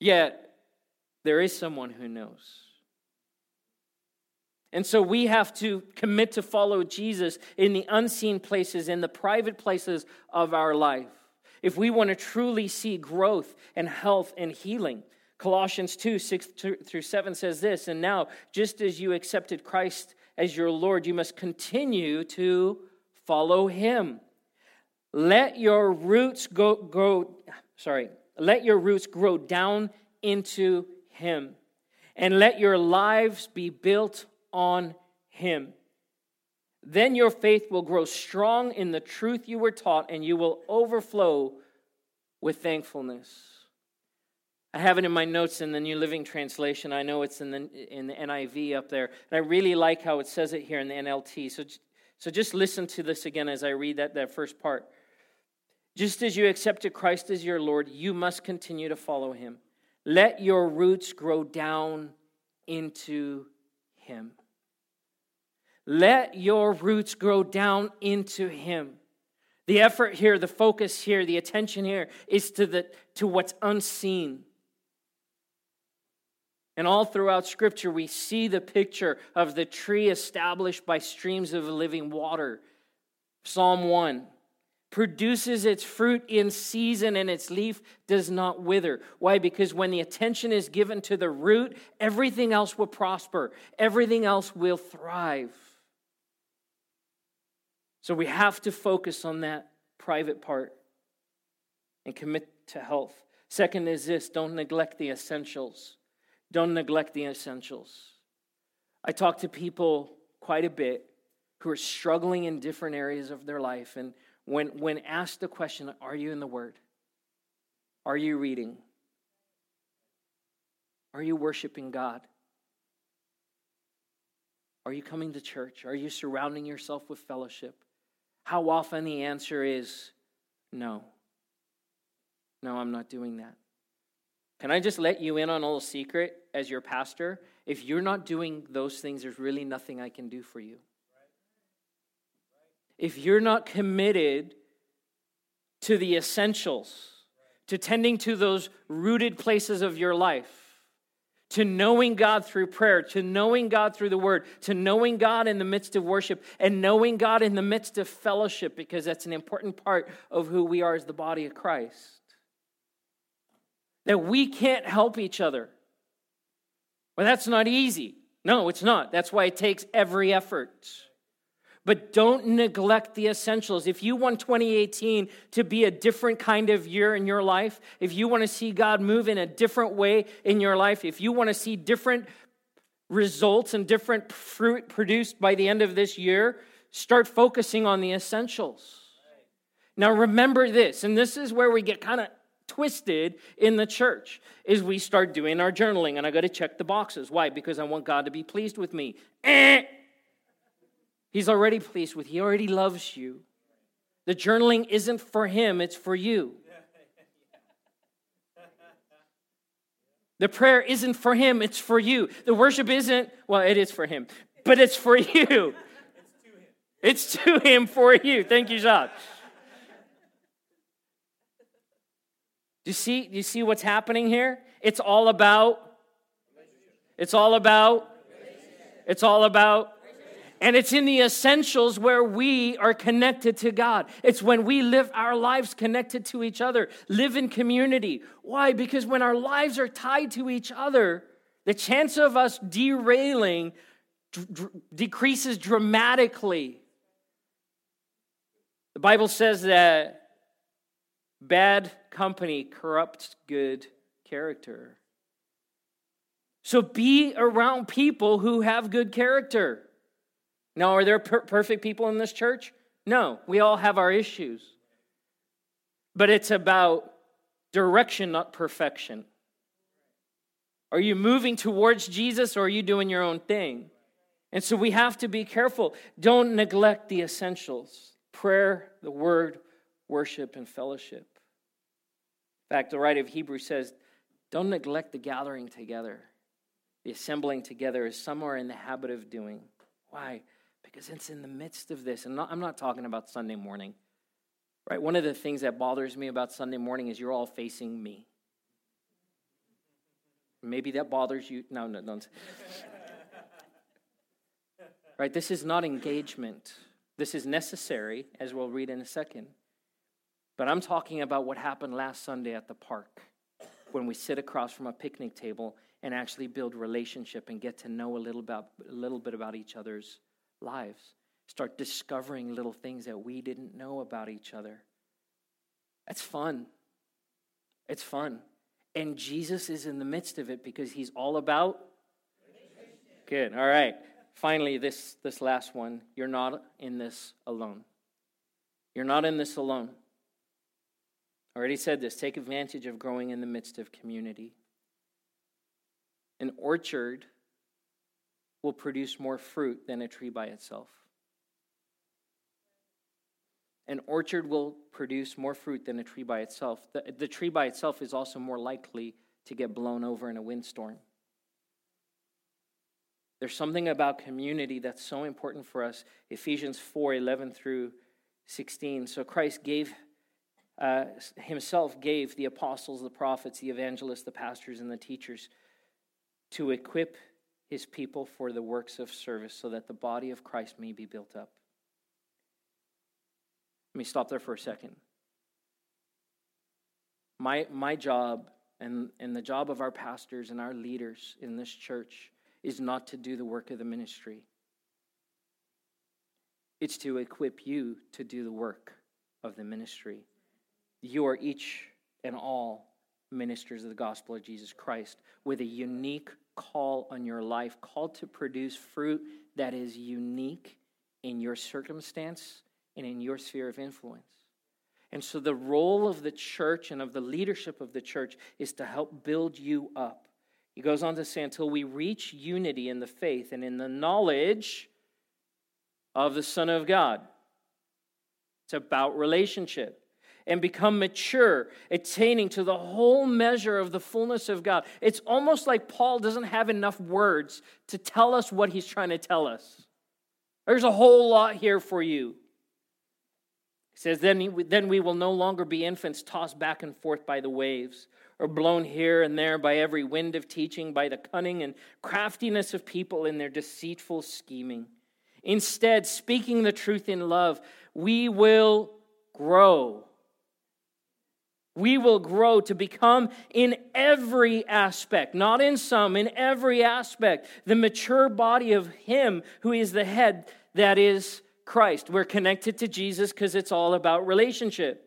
Yet there is someone who knows. And so we have to commit to follow Jesus in the unseen places, in the private places of our life. If we want to truly see growth and health and healing, Colossians 2 6 through 7 says this, and now, just as you accepted Christ as your Lord, you must continue to follow him. Let your roots go, go sorry, let your roots grow down into him, and let your lives be built on him. Then your faith will grow strong in the truth you were taught, and you will overflow with thankfulness. I have it in my notes in the New Living Translation. I know it's in the, in the NIV up there. And I really like how it says it here in the NLT. So, so just listen to this again as I read that, that first part. Just as you accepted Christ as your Lord, you must continue to follow him. Let your roots grow down into him. Let your roots grow down into Him. The effort here, the focus here, the attention here is to, the, to what's unseen. And all throughout Scripture, we see the picture of the tree established by streams of living water. Psalm 1 produces its fruit in season and its leaf does not wither. Why? Because when the attention is given to the root, everything else will prosper, everything else will thrive. So we have to focus on that private part and commit to health. Second is this don't neglect the essentials. Don't neglect the essentials. I talk to people quite a bit who are struggling in different areas of their life. And when, when asked the question, Are you in the Word? Are you reading? Are you worshiping God? Are you coming to church? Are you surrounding yourself with fellowship? How often the answer is no. No, I'm not doing that. Can I just let you in on a little secret as your pastor? If you're not doing those things, there's really nothing I can do for you. If you're not committed to the essentials, to tending to those rooted places of your life, to knowing God through prayer, to knowing God through the word, to knowing God in the midst of worship, and knowing God in the midst of fellowship, because that's an important part of who we are as the body of Christ. That we can't help each other. Well, that's not easy. No, it's not. That's why it takes every effort. But don't neglect the essentials. If you want 2018 to be a different kind of year in your life, if you want to see God move in a different way in your life, if you want to see different results and different fruit produced by the end of this year, start focusing on the essentials. Now remember this, and this is where we get kind of twisted in the church is we start doing our journaling and I got to check the boxes. Why? Because I want God to be pleased with me. Eh. He's already pleased with you. He already loves you. The journaling isn't for him, it's for you. The prayer isn't for him, it's for you. The worship isn't, well, it is for him, but it's for you. It's to him for you. Thank you, Jacques. Do you see, do you see what's happening here? It's all about, it's all about, it's all about and it's in the essentials where we are connected to God. It's when we live our lives connected to each other, live in community. Why? Because when our lives are tied to each other, the chance of us derailing d- decreases dramatically. The Bible says that bad company corrupts good character. So be around people who have good character. Now, are there per- perfect people in this church? No, we all have our issues. But it's about direction, not perfection. Are you moving towards Jesus or are you doing your own thing? And so we have to be careful. Don't neglect the essentials. prayer, the word, worship, and fellowship. In fact, the writer of Hebrews says, don't neglect the gathering together, the assembling together, as some are in the habit of doing. Why? Because it's in the midst of this. And I'm not talking about Sunday morning. Right? One of the things that bothers me about Sunday morning is you're all facing me. Maybe that bothers you. No, no, don't. *laughs* right? This is not engagement. This is necessary, as we'll read in a second. But I'm talking about what happened last Sunday at the park when we sit across from a picnic table and actually build relationship and get to know a little, about, a little bit about each other's lives. Start discovering little things that we didn't know about each other. That's fun. It's fun. And Jesus is in the midst of it because he's all about. Good. All right. Finally, this, this last one. You're not in this alone. You're not in this alone. Already said this. Take advantage of growing in the midst of community. An orchard will produce more fruit than a tree by itself. An orchard will produce more fruit than a tree by itself. The, the tree by itself is also more likely to get blown over in a windstorm. There's something about community that's so important for us. Ephesians 4 11 through 16. So Christ gave uh, himself gave the apostles, the prophets, the evangelists, the pastors, and the teachers to equip his people for the works of service so that the body of Christ may be built up. Let me stop there for a second. My, my job and, and the job of our pastors and our leaders in this church is not to do the work of the ministry. It's to equip you to do the work of the ministry. You are each and all ministers of the gospel of Jesus Christ with a unique call on your life, called to produce fruit that is unique in your circumstance and in your sphere of influence. And so, the role of the church and of the leadership of the church is to help build you up. He goes on to say, until we reach unity in the faith and in the knowledge of the Son of God. It's about relationship and become mature, attaining to the whole measure of the fullness of God. It's almost like Paul doesn't have enough words to tell us what he's trying to tell us. There's a whole lot here for you. He says, then, then we will no longer be infants tossed back and forth by the waves, or blown here and there by every wind of teaching, by the cunning and craftiness of people in their deceitful scheming. Instead, speaking the truth in love, we will grow. We will grow to become in every aspect, not in some, in every aspect, the mature body of Him who is the head, that is Christ. We're connected to Jesus because it's all about relationship.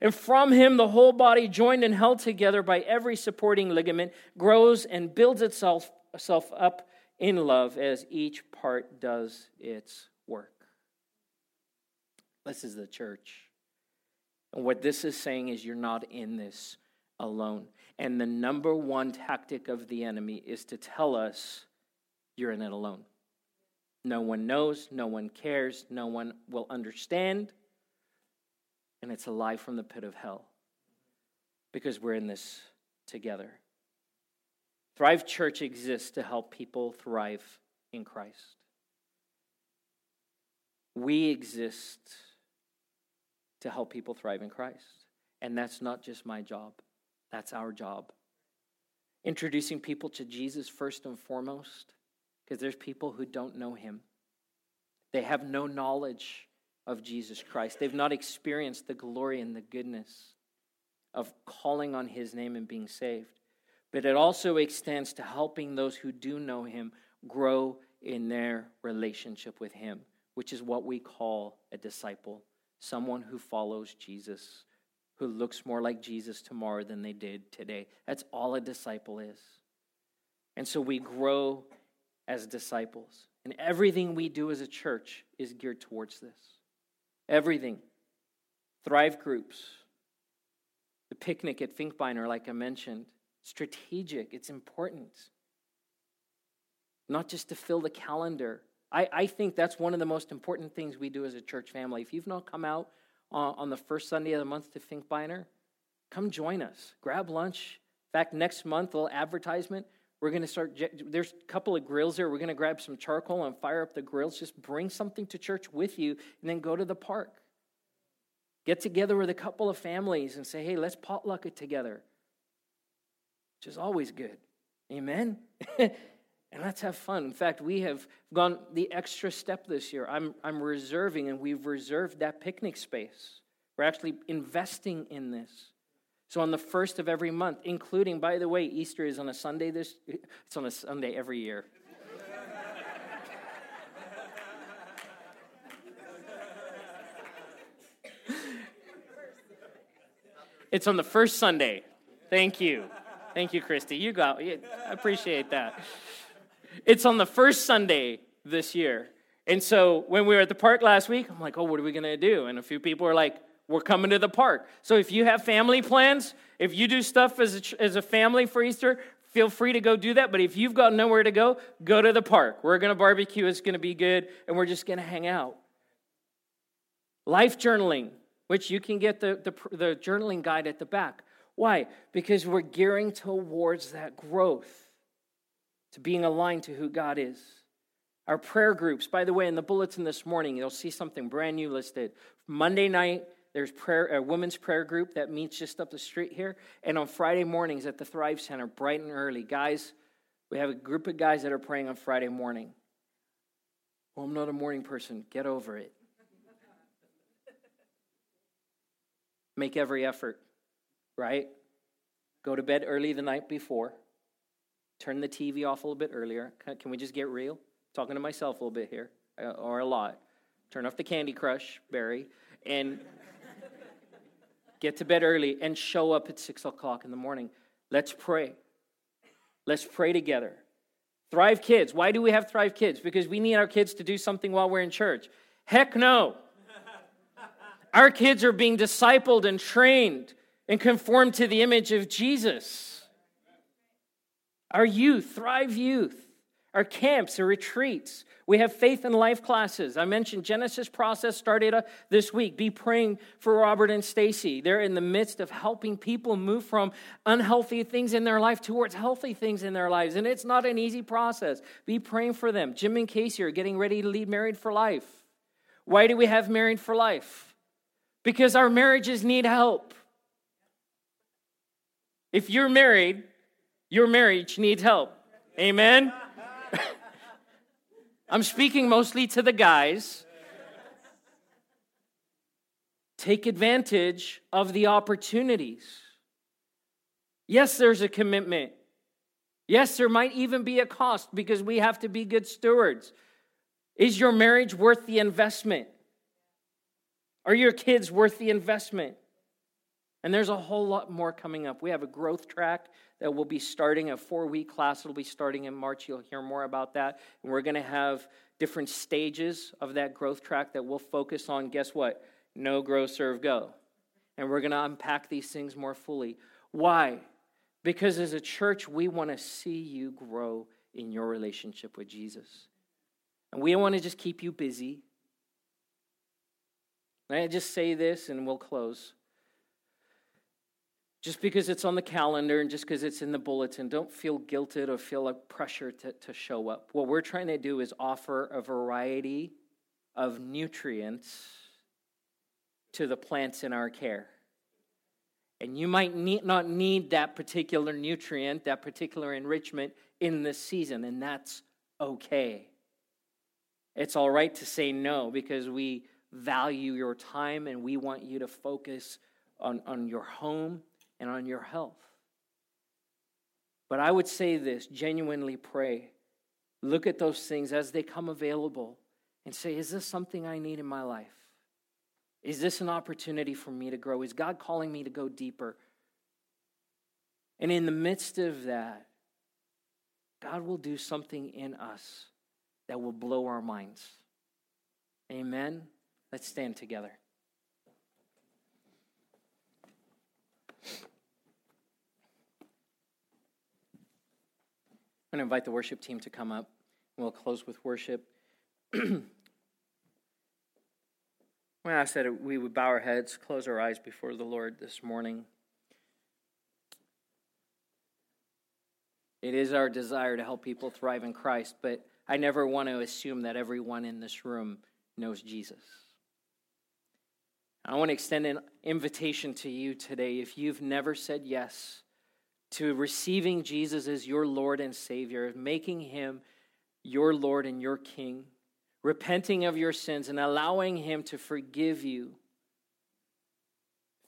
And from him, the whole body, joined and held together by every supporting ligament, grows and builds itself, itself up in love as each part does its work. This is the church. And what this is saying is you're not in this alone. And the number one tactic of the enemy is to tell us you're in it alone. No one knows, no one cares, no one will understand. And it's a lie from the pit of hell because we're in this together. Thrive Church exists to help people thrive in Christ. We exist to help people thrive in Christ. And that's not just my job, that's our job. Introducing people to Jesus first and foremost because there's people who don't know him. They have no knowledge of Jesus Christ. They've not experienced the glory and the goodness of calling on his name and being saved. But it also extends to helping those who do know him grow in their relationship with him, which is what we call a disciple someone who follows Jesus, who looks more like Jesus tomorrow than they did today. That's all a disciple is. And so we grow as disciples. And everything we do as a church is geared towards this. Everything. Thrive groups, the picnic at Finkbeiner, like I mentioned, strategic, it's important. Not just to fill the calendar I, I think that's one of the most important things we do as a church family. If you've not come out on, on the first Sunday of the month to Finkbeiner, come join us. Grab lunch. In fact, next month, little advertisement. We're going to start, there's a couple of grills there. We're going to grab some charcoal and fire up the grills. Just bring something to church with you and then go to the park. Get together with a couple of families and say, hey, let's potluck it together, which is always good. Amen? *laughs* and let's have fun. In fact, we have gone the extra step this year. I'm, I'm reserving, and we've reserved that picnic space. We're actually investing in this. So on the first of every month, including, by the way, Easter is on a Sunday this it's on a Sunday every year. it's on the first Sunday. Thank you. Thank you, Christy. You got I appreciate that. It's on the first Sunday this year. And so when we were at the park last week, I'm like, oh, what are we going to do? And a few people are like, we're coming to the park. So if you have family plans, if you do stuff as a, as a family for Easter, feel free to go do that. But if you've got nowhere to go, go to the park. We're going to barbecue. It's going to be good. And we're just going to hang out. Life journaling, which you can get the, the, the journaling guide at the back. Why? Because we're gearing towards that growth, to being aligned to who God is. Our prayer groups, by the way, in the bulletin this morning, you'll see something brand new listed. Monday night, there's prayer, a women's prayer group that meets just up the street here. And on Friday mornings at the Thrive Center, bright and early. Guys, we have a group of guys that are praying on Friday morning. Well, I'm not a morning person. Get over it. Make every effort, right? Go to bed early the night before. Turn the TV off a little bit earlier. Can we just get real? Talking to myself a little bit here, uh, or a lot. Turn off the Candy Crush, Barry, and *laughs* get to bed early, and show up at 6 o'clock in the morning. Let's pray. Let's pray together. Thrive Kids. Why do we have Thrive Kids? Because we need our kids to do something while we're in church. Heck no. Our kids are being discipled and trained and conformed to the image of Jesus. Our youth, Thrive Youth, our camps, our retreats, we have faith and life classes. I mentioned Genesis process started uh, this week. Be praying for Robert and Stacy. They're in the midst of helping people move from unhealthy things in their life towards healthy things in their lives. And it's not an easy process. Be praying for them. Jim and Casey are getting ready to lead Married for Life. Why do we have Married for Life? Because our marriages need help. If you're married, your marriage needs help. Amen? *laughs* I'm speaking mostly to the guys. Take advantage of the opportunities. Yes, there's a commitment. Yes, there might even be a cost because we have to be good stewards. Is your marriage worth the investment? Are your kids worth the investment? And there's a whole lot more coming up. We have a growth track that will be starting a four week class. It'll be starting in March. You'll hear more about that. And we're going to have different stages of that growth track that we'll focus on. Guess what? Know, grow, serve, go. And we're going to unpack these things more fully. Why? Because as a church, we want to see you grow in your relationship with Jesus. And we don't want to just keep you busy. I just say this and we'll close just because it's on the calendar and just because it's in the bulletin, don't feel guilted or feel like pressure to, to show up. What we're trying to do is offer a variety of nutrients to the plants in our care. And you might need, not need that particular nutrient, that particular enrichment in this season, and that's okay. It's all right to say no because we value your time and we want you to focus on, on your home and on your health. But I would say this genuinely pray. Look at those things as they come available and say, Is this something I need in my life? Is this an opportunity for me to grow? Is God calling me to go deeper? And in the midst of that, God will do something in us that will blow our minds. Amen. Let's stand together. I'm going to invite the worship team to come up. We'll close with worship. *clears throat* When I said we would bow our heads, close our eyes before the Lord this morning. It is our desire to help people thrive in Christ, but I never want to assume that everyone in this room knows Jesus. I want to extend an invitation to you today. If you've never said yes to receiving Jesus as your Lord and Savior, making him your Lord and your King, repenting of your sins and allowing him to forgive you.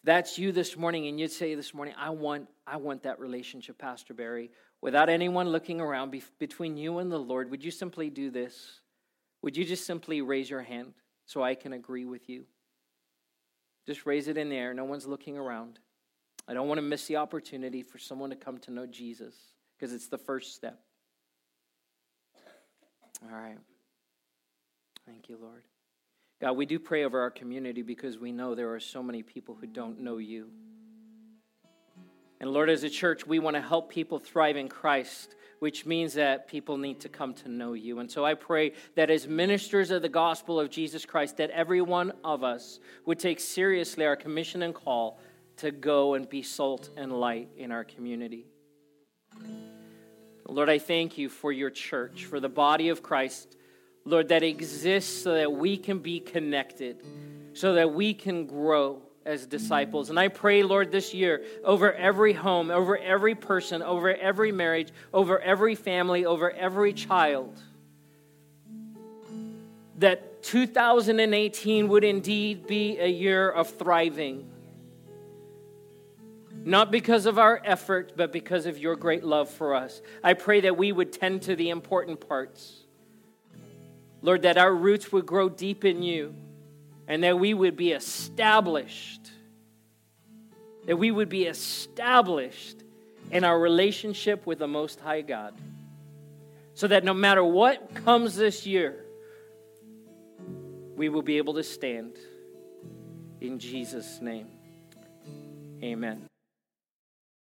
That's you this morning, and you'd say this morning, I want, I want that relationship, Pastor Barry without anyone looking around be- between you and the Lord, would you simply do this? Would you just simply raise your hand so I can agree with you? Just raise it in the air. No one's looking around. I don't want to miss the opportunity for someone to come to know Jesus because it's the first step. All right. Thank you, Lord. God, we do pray over our community because we know there are so many people who don't know you. And Lord, as a church, we want to help people thrive in Christ, which means that people need to come to know you. And so I pray that as ministers of the gospel of Jesus Christ, that every one of us would take seriously our commission and call to go and be salt and light in our community. Lord, I thank you for your church, for the body of Christ, Lord, that exists so that we can be connected, so that we can grow as disciples. And I pray, Lord, this year over every home, over every person, over every marriage, over every family, over every child, that 2018 would indeed be a year of thriving. Not because of our effort, but because of your great love for us. I pray that we would tend to the important parts. Lord, that our roots would grow deep in you and that we would be established, that we would be established in our relationship with the Most High God. So that no matter what comes this year, we will be able to stand. In Jesus' name, amen.